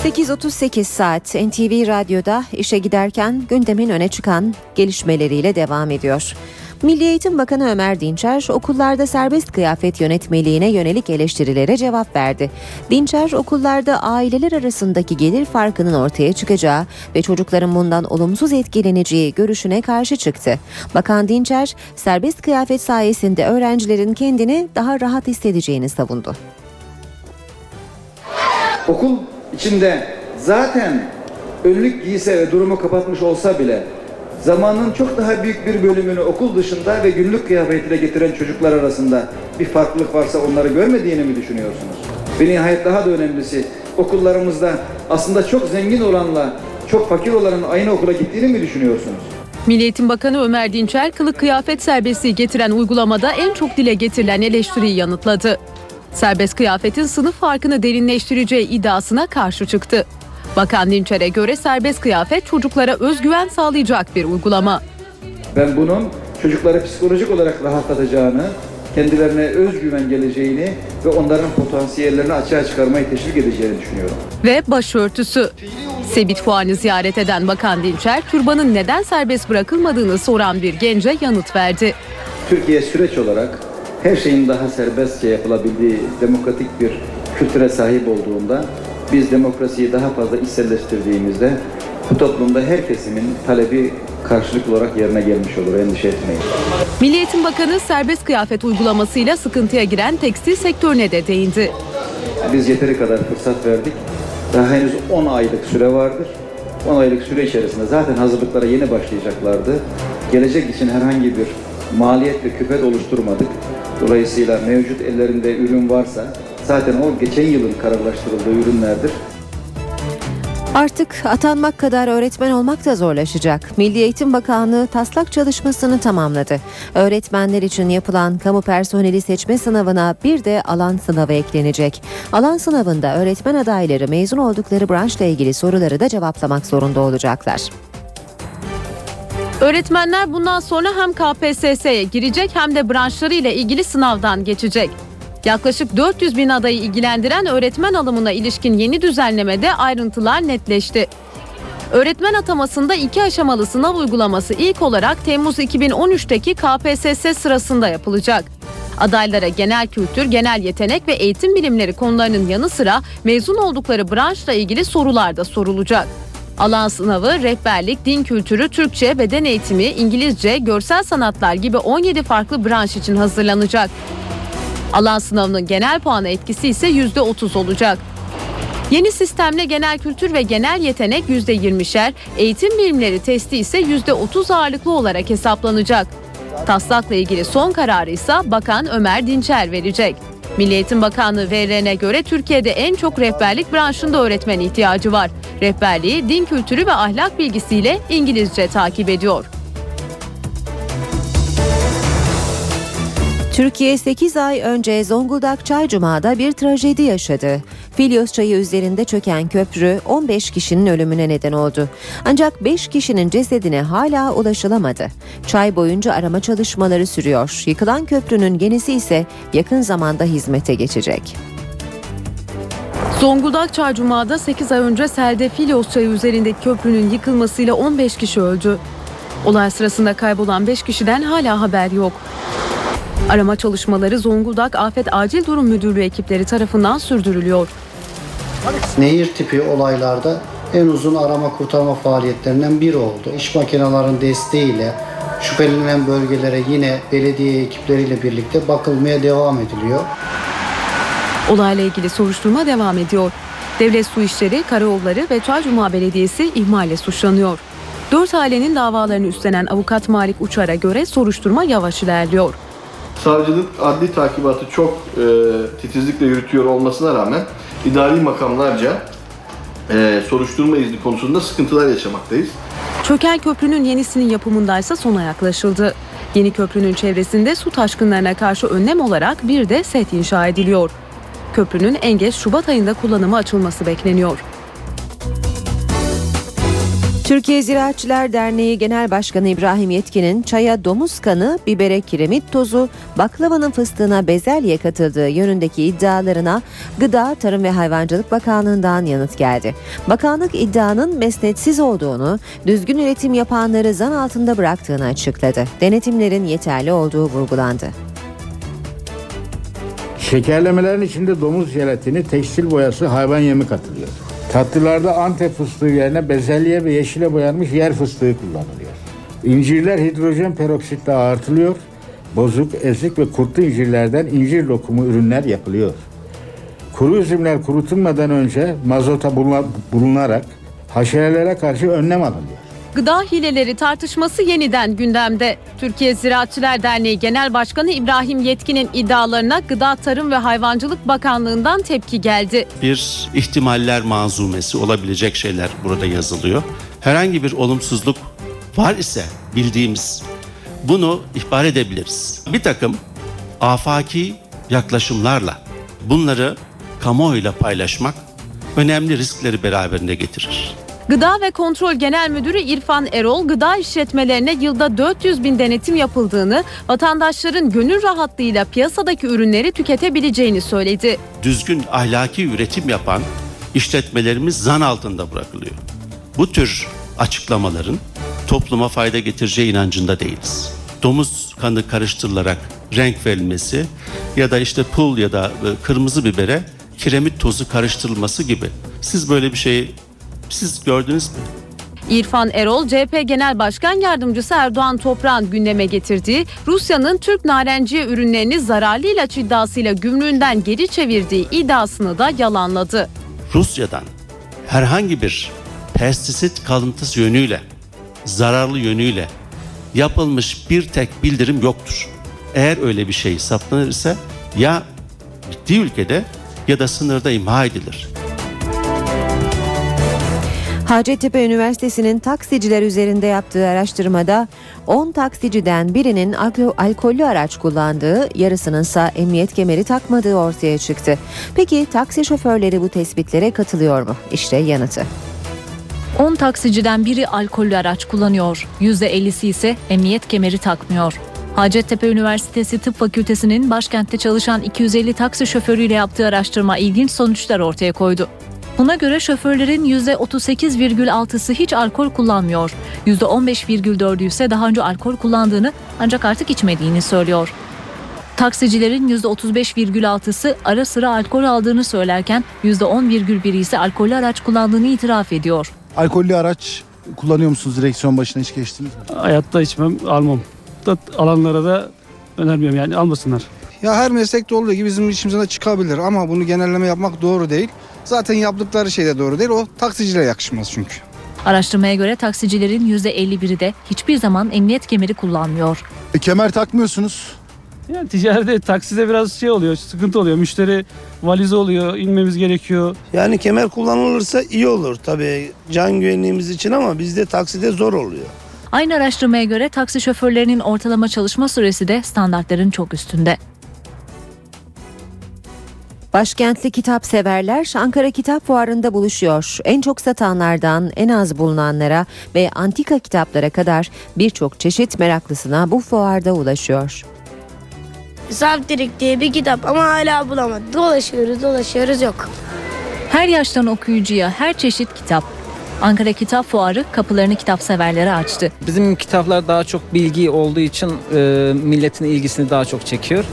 ...8.38 saat NTV Radyo'da işe giderken gündemin öne çıkan gelişmeleriyle devam ediyor. Milli Eğitim Bakanı Ömer Dinçer okullarda serbest kıyafet yönetmeliğine yönelik eleştirilere cevap verdi. Dinçer okullarda aileler arasındaki gelir farkının ortaya çıkacağı ve çocukların bundan olumsuz etkileneceği görüşüne karşı çıktı. Bakan Dinçer serbest kıyafet sayesinde öğrencilerin kendini daha rahat hissedeceğini savundu. Okul içinde zaten önlük giyse ve durumu kapatmış olsa bile zamanın çok daha büyük bir bölümünü okul dışında ve günlük kıyafetiyle getiren çocuklar arasında bir farklılık varsa onları görmediğini mi düşünüyorsunuz? Ve nihayet daha da önemlisi okullarımızda aslında çok zengin olanla çok fakir olanın aynı okula gittiğini mi düşünüyorsunuz? Milli Eğitim Bakanı Ömer Dinçer kılık kıyafet serbestliği getiren uygulamada en çok dile getirilen eleştiriyi yanıtladı. Serbest kıyafetin sınıf farkını derinleştireceği iddiasına karşı çıktı. Bakan Dinçer'e göre serbest kıyafet çocuklara özgüven sağlayacak bir uygulama. Ben bunun çocukları psikolojik olarak rahatlatacağını, kendilerine özgüven geleceğini ve onların potansiyellerini açığa çıkarmayı teşvik edeceğini düşünüyorum. Ve başörtüsü. Sebit Fuar'ını ziyaret eden Bakan Dinçer, türbanın neden serbest bırakılmadığını soran bir gence yanıt verdi. Türkiye süreç olarak her şeyin daha serbestçe yapılabildiği demokratik bir kültüre sahip olduğunda biz demokrasiyi daha fazla içselleştirdiğimizde bu toplumda her kesimin talebi karşılık olarak yerine gelmiş olur. Endişe etmeyin. Milli Eğitim Bakanı serbest kıyafet uygulamasıyla sıkıntıya giren tekstil sektörüne de değindi. Biz yeteri kadar fırsat verdik. Daha henüz 10 aylık süre vardır. 10 aylık süre içerisinde zaten hazırlıklara yeni başlayacaklardı. Gelecek için herhangi bir maliyet ve küpet oluşturmadık. Dolayısıyla mevcut ellerinde ürün varsa zaten o geçen yılın kararlaştırıldığı ürünlerdir. Artık atanmak kadar öğretmen olmak da zorlaşacak. Milli Eğitim Bakanlığı taslak çalışmasını tamamladı. Öğretmenler için yapılan kamu personeli seçme sınavına bir de alan sınavı eklenecek. Alan sınavında öğretmen adayları mezun oldukları branşla ilgili soruları da cevaplamak zorunda olacaklar. Öğretmenler bundan sonra hem KPSS'ye girecek hem de branşları ile ilgili sınavdan geçecek. Yaklaşık 400 bin adayı ilgilendiren öğretmen alımına ilişkin yeni düzenlemede ayrıntılar netleşti. Öğretmen atamasında iki aşamalı sınav uygulaması ilk olarak Temmuz 2013'teki KPSS sırasında yapılacak. Adaylara genel kültür, genel yetenek ve eğitim bilimleri konularının yanı sıra mezun oldukları branşla ilgili sorular da sorulacak. Alan sınavı rehberlik, din kültürü, Türkçe, beden eğitimi, İngilizce, görsel sanatlar gibi 17 farklı branş için hazırlanacak. Alan sınavının genel puanı etkisi ise %30 olacak. Yeni sistemle genel kültür ve genel yetenek %20'şer, eğitim bilimleri testi ise %30 ağırlıklı olarak hesaplanacak. Taslakla ilgili son kararı ise Bakan Ömer Dinçer verecek. Milli Eğitim Bakanlığı verilerine göre Türkiye'de en çok rehberlik branşında öğretmen ihtiyacı var. Rehberliği din kültürü ve ahlak bilgisiyle İngilizce takip ediyor. Türkiye 8 ay önce Zonguldak Çaycuma'da bir trajedi yaşadı. Filyos çayı üzerinde çöken köprü 15 kişinin ölümüne neden oldu. Ancak 5 kişinin cesedine hala ulaşılamadı. Çay boyunca arama çalışmaları sürüyor. Yıkılan köprünün yenisi ise yakın zamanda hizmete geçecek. Zonguldak Çarcuma'da 8 ay önce selde Filyos çayı üzerindeki köprünün yıkılmasıyla 15 kişi öldü. Olay sırasında kaybolan 5 kişiden hala haber yok. Arama çalışmaları Zonguldak Afet Acil Durum Müdürlüğü ekipleri tarafından sürdürülüyor. Nehir tipi olaylarda en uzun arama kurtarma faaliyetlerinden biri oldu. İş makinelerinin desteğiyle şüphelenen bölgelere yine belediye ekipleriyle birlikte bakılmaya devam ediliyor. Olayla ilgili soruşturma devam ediyor. Devlet Su İşleri, Karayolları ve Çaycuma Belediyesi ihmalle suçlanıyor. Dört ailenin davalarını üstlenen avukat Malik Uçar'a göre soruşturma yavaş ilerliyor. Savcılık adli takibatı çok e, titizlikle yürütüyor olmasına rağmen idari makamlarca e, soruşturma izni konusunda sıkıntılar yaşamaktayız. Çöken köprünün yenisinin yapımındaysa sona yaklaşıldı. Yeni köprünün çevresinde su taşkınlarına karşı önlem olarak bir de set inşa ediliyor. Köprünün en geç Şubat ayında kullanıma açılması bekleniyor. Türkiye Ziraatçılar Derneği Genel Başkanı İbrahim Yetkin'in çaya domuz kanı, bibere kiremit tozu, baklavanın fıstığına bezelye katıldığı yönündeki iddialarına Gıda, Tarım ve Hayvancılık Bakanlığı'ndan yanıt geldi. Bakanlık iddianın mesnetsiz olduğunu, düzgün üretim yapanları zan altında bıraktığını açıkladı. Denetimlerin yeterli olduğu vurgulandı. Şekerlemelerin içinde domuz jelatini, tekstil boyası, hayvan yemi katılıyor. Tatlılarda Antep fıstığı yerine bezelye ve yeşile boyanmış yer fıstığı kullanılıyor. İncirler hidrojen peroksitle ağırtılıyor. Bozuk, ezik ve kurtlu incirlerden incir lokumu ürünler yapılıyor. Kuru üzümler kurutulmadan önce mazota bulunarak haşerelere karşı önlem alınıyor. Gıda hileleri tartışması yeniden gündemde. Türkiye Ziraatçılar Derneği Genel Başkanı İbrahim Yetkin'in iddialarına Gıda Tarım ve Hayvancılık Bakanlığı'ndan tepki geldi. Bir ihtimaller manzumesi olabilecek şeyler burada yazılıyor. Herhangi bir olumsuzluk var ise bildiğimiz bunu ihbar edebiliriz. Bir takım afaki yaklaşımlarla bunları kamuoyuyla paylaşmak önemli riskleri beraberinde getirir. Gıda ve Kontrol Genel Müdürü İrfan Erol, gıda işletmelerine yılda 400 bin denetim yapıldığını, vatandaşların gönül rahatlığıyla piyasadaki ürünleri tüketebileceğini söyledi. Düzgün ahlaki üretim yapan işletmelerimiz zan altında bırakılıyor. Bu tür açıklamaların topluma fayda getireceği inancında değiliz. Domuz kanı karıştırılarak renk verilmesi ya da işte pul ya da kırmızı bibere kiremit tozu karıştırılması gibi. Siz böyle bir şeyi siz gördünüz mü? İrfan Erol, CHP Genel Başkan Yardımcısı Erdoğan Toprağ'ın gündeme getirdiği Rusya'nın Türk narenciye ürünlerini zararlı ilaç iddiasıyla gümrüğünden geri çevirdiği iddiasını da yalanladı. Rusya'dan herhangi bir pestisit kalıntısı yönüyle, zararlı yönüyle yapılmış bir tek bildirim yoktur. Eğer öyle bir şey saptanırsa ya gittiği ülkede ya da sınırda imha edilir. Hacettepe Üniversitesi'nin taksiciler üzerinde yaptığı araştırmada 10 taksiciden birinin alko- alkollü araç kullandığı, yarısının ise emniyet kemeri takmadığı ortaya çıktı. Peki taksi şoförleri bu tespitlere katılıyor mu? İşte yanıtı. 10 taksiciden biri alkollü araç kullanıyor. %50'si ise emniyet kemeri takmıyor. Hacettepe Üniversitesi Tıp Fakültesi'nin başkentte çalışan 250 taksi şoförüyle yaptığı araştırma ilginç sonuçlar ortaya koydu. Buna göre şoförlerin %38,6'sı hiç alkol kullanmıyor. %15,4'ü ise daha önce alkol kullandığını ancak artık içmediğini söylüyor. Taksicilerin %35,6'sı ara sıra alkol aldığını söylerken %10,1'i ise alkollü araç kullandığını itiraf ediyor. Alkollü araç kullanıyor musunuz? Direksiyon başına hiç geçtiniz mi? Hayatta içmem, almam. Da alanlara da önermiyorum yani almasınlar. Ya her meslekte olduğu gibi bizim işimize de çıkabilir ama bunu genelleme yapmak doğru değil. Zaten yaptıkları şey de doğru değil. O taksicilere yakışmaz çünkü. Araştırmaya göre taksicilerin %51'i de hiçbir zaman emniyet kemeri kullanmıyor. E, kemer takmıyorsunuz. Yani ticarette, takside biraz şey oluyor, sıkıntı oluyor. Müşteri valizi oluyor, inmemiz gerekiyor. Yani kemer kullanılırsa iyi olur tabii can güvenliğimiz için ama bizde takside zor oluyor. Aynı araştırmaya göre taksi şoförlerinin ortalama çalışma süresi de standartların çok üstünde. Başkentli kitap severler Ankara Kitap Fuarı'nda buluşuyor. En çok satanlardan en az bulunanlara ve antika kitaplara kadar birçok çeşit meraklısına bu fuarda ulaşıyor. Zaptirik diye bir kitap ama hala bulamadık. Dolaşıyoruz dolaşıyoruz yok. Her yaştan okuyucuya her çeşit kitap. Ankara Kitap Fuarı kapılarını kitap severlere açtı. Bizim kitaplar daha çok bilgi olduğu için e, milletin ilgisini daha çok çekiyor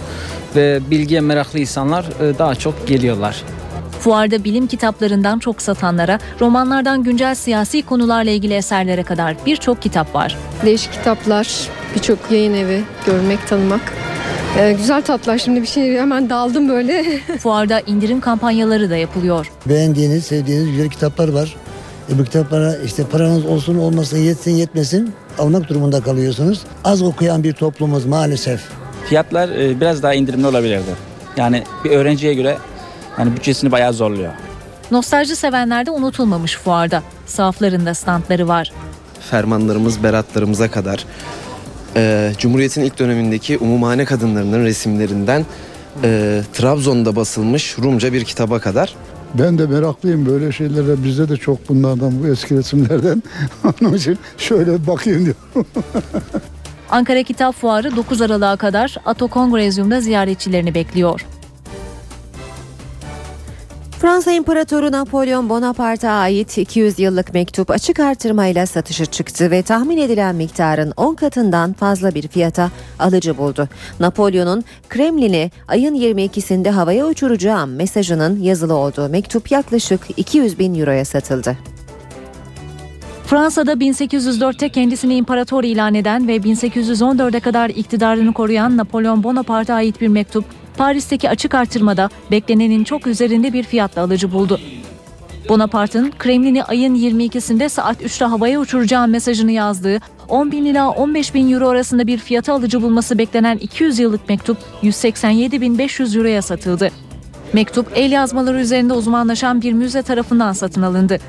ve bilgiye meraklı insanlar e, daha çok geliyorlar. Fuarda bilim kitaplarından çok satanlara, romanlardan güncel siyasi konularla ilgili eserlere kadar birçok kitap var. Değişik kitaplar, birçok yayın evi görmek, tanımak. Ee, güzel tatlar şimdi bir şey hemen daldım böyle. <laughs> Fuarda indirim kampanyaları da yapılıyor. Beğendiğiniz, sevdiğiniz güzel kitaplar var. E, bu kitaplara işte paranız olsun olmasın, yetsin yetmesin almak durumunda kalıyorsunuz. Az okuyan bir toplumuz maalesef. Fiyatlar e, biraz daha indirimli olabilirdi. Yani bir öğrenciye göre yani bütçesini bayağı zorluyor. Nostalji sevenler de unutulmamış fuarda. Sahaflarında standları var. fermanlarımız, beratlarımıza kadar e, Cumhuriyet'in ilk dönemindeki umumhane kadınlarının resimlerinden e, Trabzon'da basılmış Rumca bir kitaba kadar. Ben de meraklıyım böyle şeylere. Bizde de çok bunlardan bu eski resimlerden. <laughs> Onun için şöyle bakayım diyorum. <laughs> Ankara Kitap Fuarı 9 Aralık'a kadar Ato Kongrezyum'da ziyaretçilerini bekliyor. Fransa İmparatoru Napolyon Bonaparte'a ait 200 yıllık mektup açık artırmayla satışa çıktı ve tahmin edilen miktarın 10 katından fazla bir fiyata alıcı buldu. Napolyon'un Kremlin'i ayın 22'sinde havaya uçuracağım mesajının yazılı olduğu mektup yaklaşık 200 bin euroya satıldı. Fransa'da 1804'te kendisini imparator ilan eden ve 1814'e kadar iktidarını koruyan Napolyon Bonaparte'a ait bir mektup Paris'teki açık artırmada beklenenin çok üzerinde bir fiyatla alıcı buldu. Bonaparte'ın Kremlin'i ayın 22'sinde saat 3'te havaya uçuracağım mesajını yazdığı 10 bin ila 15 bin euro arasında bir fiyata alıcı bulması beklenen 200 yıllık mektup 187.500 euroya satıldı. Mektup el yazmaları üzerinde uzmanlaşan bir müze tarafından satın alındı.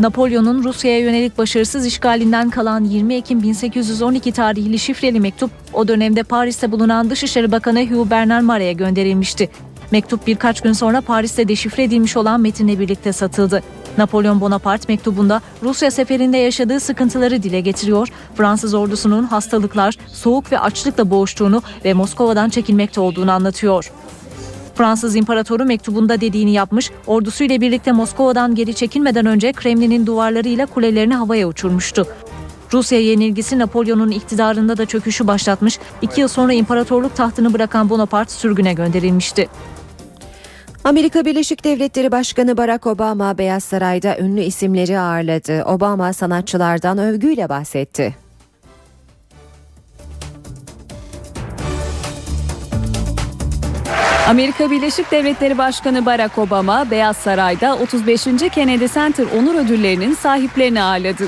Napolyon'un Rusya'ya yönelik başarısız işgalinden kalan 20 Ekim 1812 tarihli şifreli mektup o dönemde Paris'te bulunan Dışişleri Bakanı Hugh Bernard Mare'ye gönderilmişti. Mektup birkaç gün sonra Paris'te deşifre edilmiş olan metinle birlikte satıldı. Napolyon Bonaparte mektubunda Rusya seferinde yaşadığı sıkıntıları dile getiriyor, Fransız ordusunun hastalıklar, soğuk ve açlıkla boğuştuğunu ve Moskova'dan çekilmekte olduğunu anlatıyor. Fransız imparatoru mektubunda dediğini yapmış, ordusuyla birlikte Moskova'dan geri çekilmeden önce Kremlin'in duvarlarıyla kulelerini havaya uçurmuştu. Rusya yenilgisi Napolyon'un iktidarında da çöküşü başlatmış, iki yıl sonra imparatorluk tahtını bırakan Bonaparte sürgüne gönderilmişti. Amerika Birleşik Devletleri Başkanı Barack Obama Beyaz Saray'da ünlü isimleri ağırladı. Obama sanatçılardan övgüyle bahsetti. Amerika Birleşik Devletleri Başkanı Barack Obama Beyaz Saray'da 35. Kennedy Center onur ödüllerinin sahiplerini ağırladı.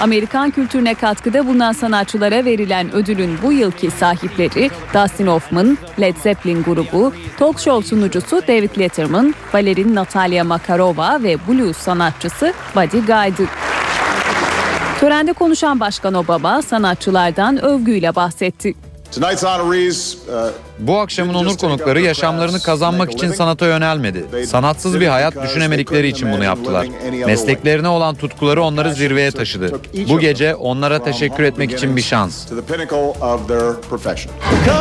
Amerikan kültürüne katkıda bulunan sanatçılara verilen ödülün bu yılki sahipleri Dustin Hoffman, Led Zeppelin grubu, talk show sunucusu David Letterman, balerin Natalia Makarova ve blues sanatçısı Buddy Guy'dı. Törende konuşan Başkan Obama sanatçılardan övgüyle bahsetti. Bu akşamın onur konukları yaşamlarını kazanmak için sanata yönelmedi. Sanatsız bir hayat düşünemedikleri için bunu yaptılar. Mesleklerine olan tutkuları onları zirveye taşıdı. Bu gece onlara teşekkür etmek için bir şans.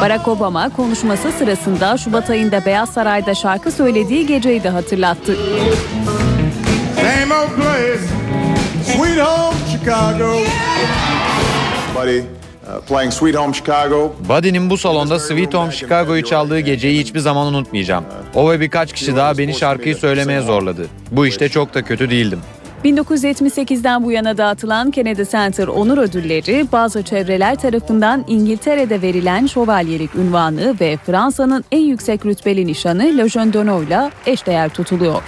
Barack Obama konuşması sırasında Şubat ayında Beyaz Saray'da şarkı söylediği geceyi de hatırlattı. Same old place, sweet home Chicago. Buddy, uh, playing Sweet Home Chicago. Buddy'nin bu salonda Sweet Home Chicago'yu çaldığı geceyi hiçbir zaman unutmayacağım. O ve birkaç kişi daha beni şarkıyı söylemeye zorladı. Bu işte çok da kötü değildim. 1978'den bu yana dağıtılan Kennedy Center onur ödülleri bazı çevreler tarafından İngiltere'de verilen şövalyelik ünvanı ve Fransa'nın en yüksek rütbeli nişanı Legion d'Honor'la eşdeğer tutuluyor.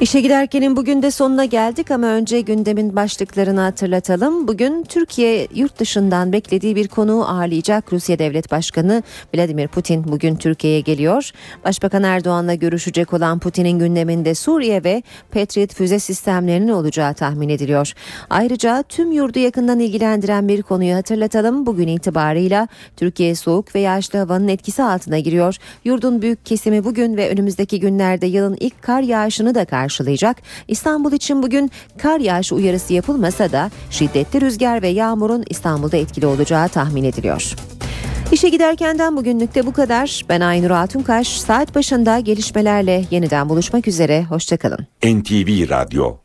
İşe giderkenin bugün de sonuna geldik ama önce gündemin başlıklarını hatırlatalım. Bugün Türkiye yurt dışından beklediği bir konuğu ağırlayacak Rusya Devlet Başkanı Vladimir Putin bugün Türkiye'ye geliyor. Başbakan Erdoğan'la görüşecek olan Putin'in gündeminde Suriye ve Patriot füze sistemlerinin olacağı tahmin ediliyor. Ayrıca tüm yurdu yakından ilgilendiren bir konuyu hatırlatalım. Bugün itibarıyla Türkiye soğuk ve yağışlı havanın etkisi altına giriyor. Yurdun büyük kesimi bugün ve önümüzdeki günlerde yılın ilk kar yağışını da karşılayacak. İstanbul için bugün kar yağışı uyarısı yapılmasa da şiddetli rüzgar ve yağmurun İstanbul'da etkili olacağı tahmin ediliyor. İşe giderkenden bugünlük de bu kadar. Ben Aynur Altunkaş. Saat başında gelişmelerle yeniden buluşmak üzere. Hoşçakalın. NTV Radyo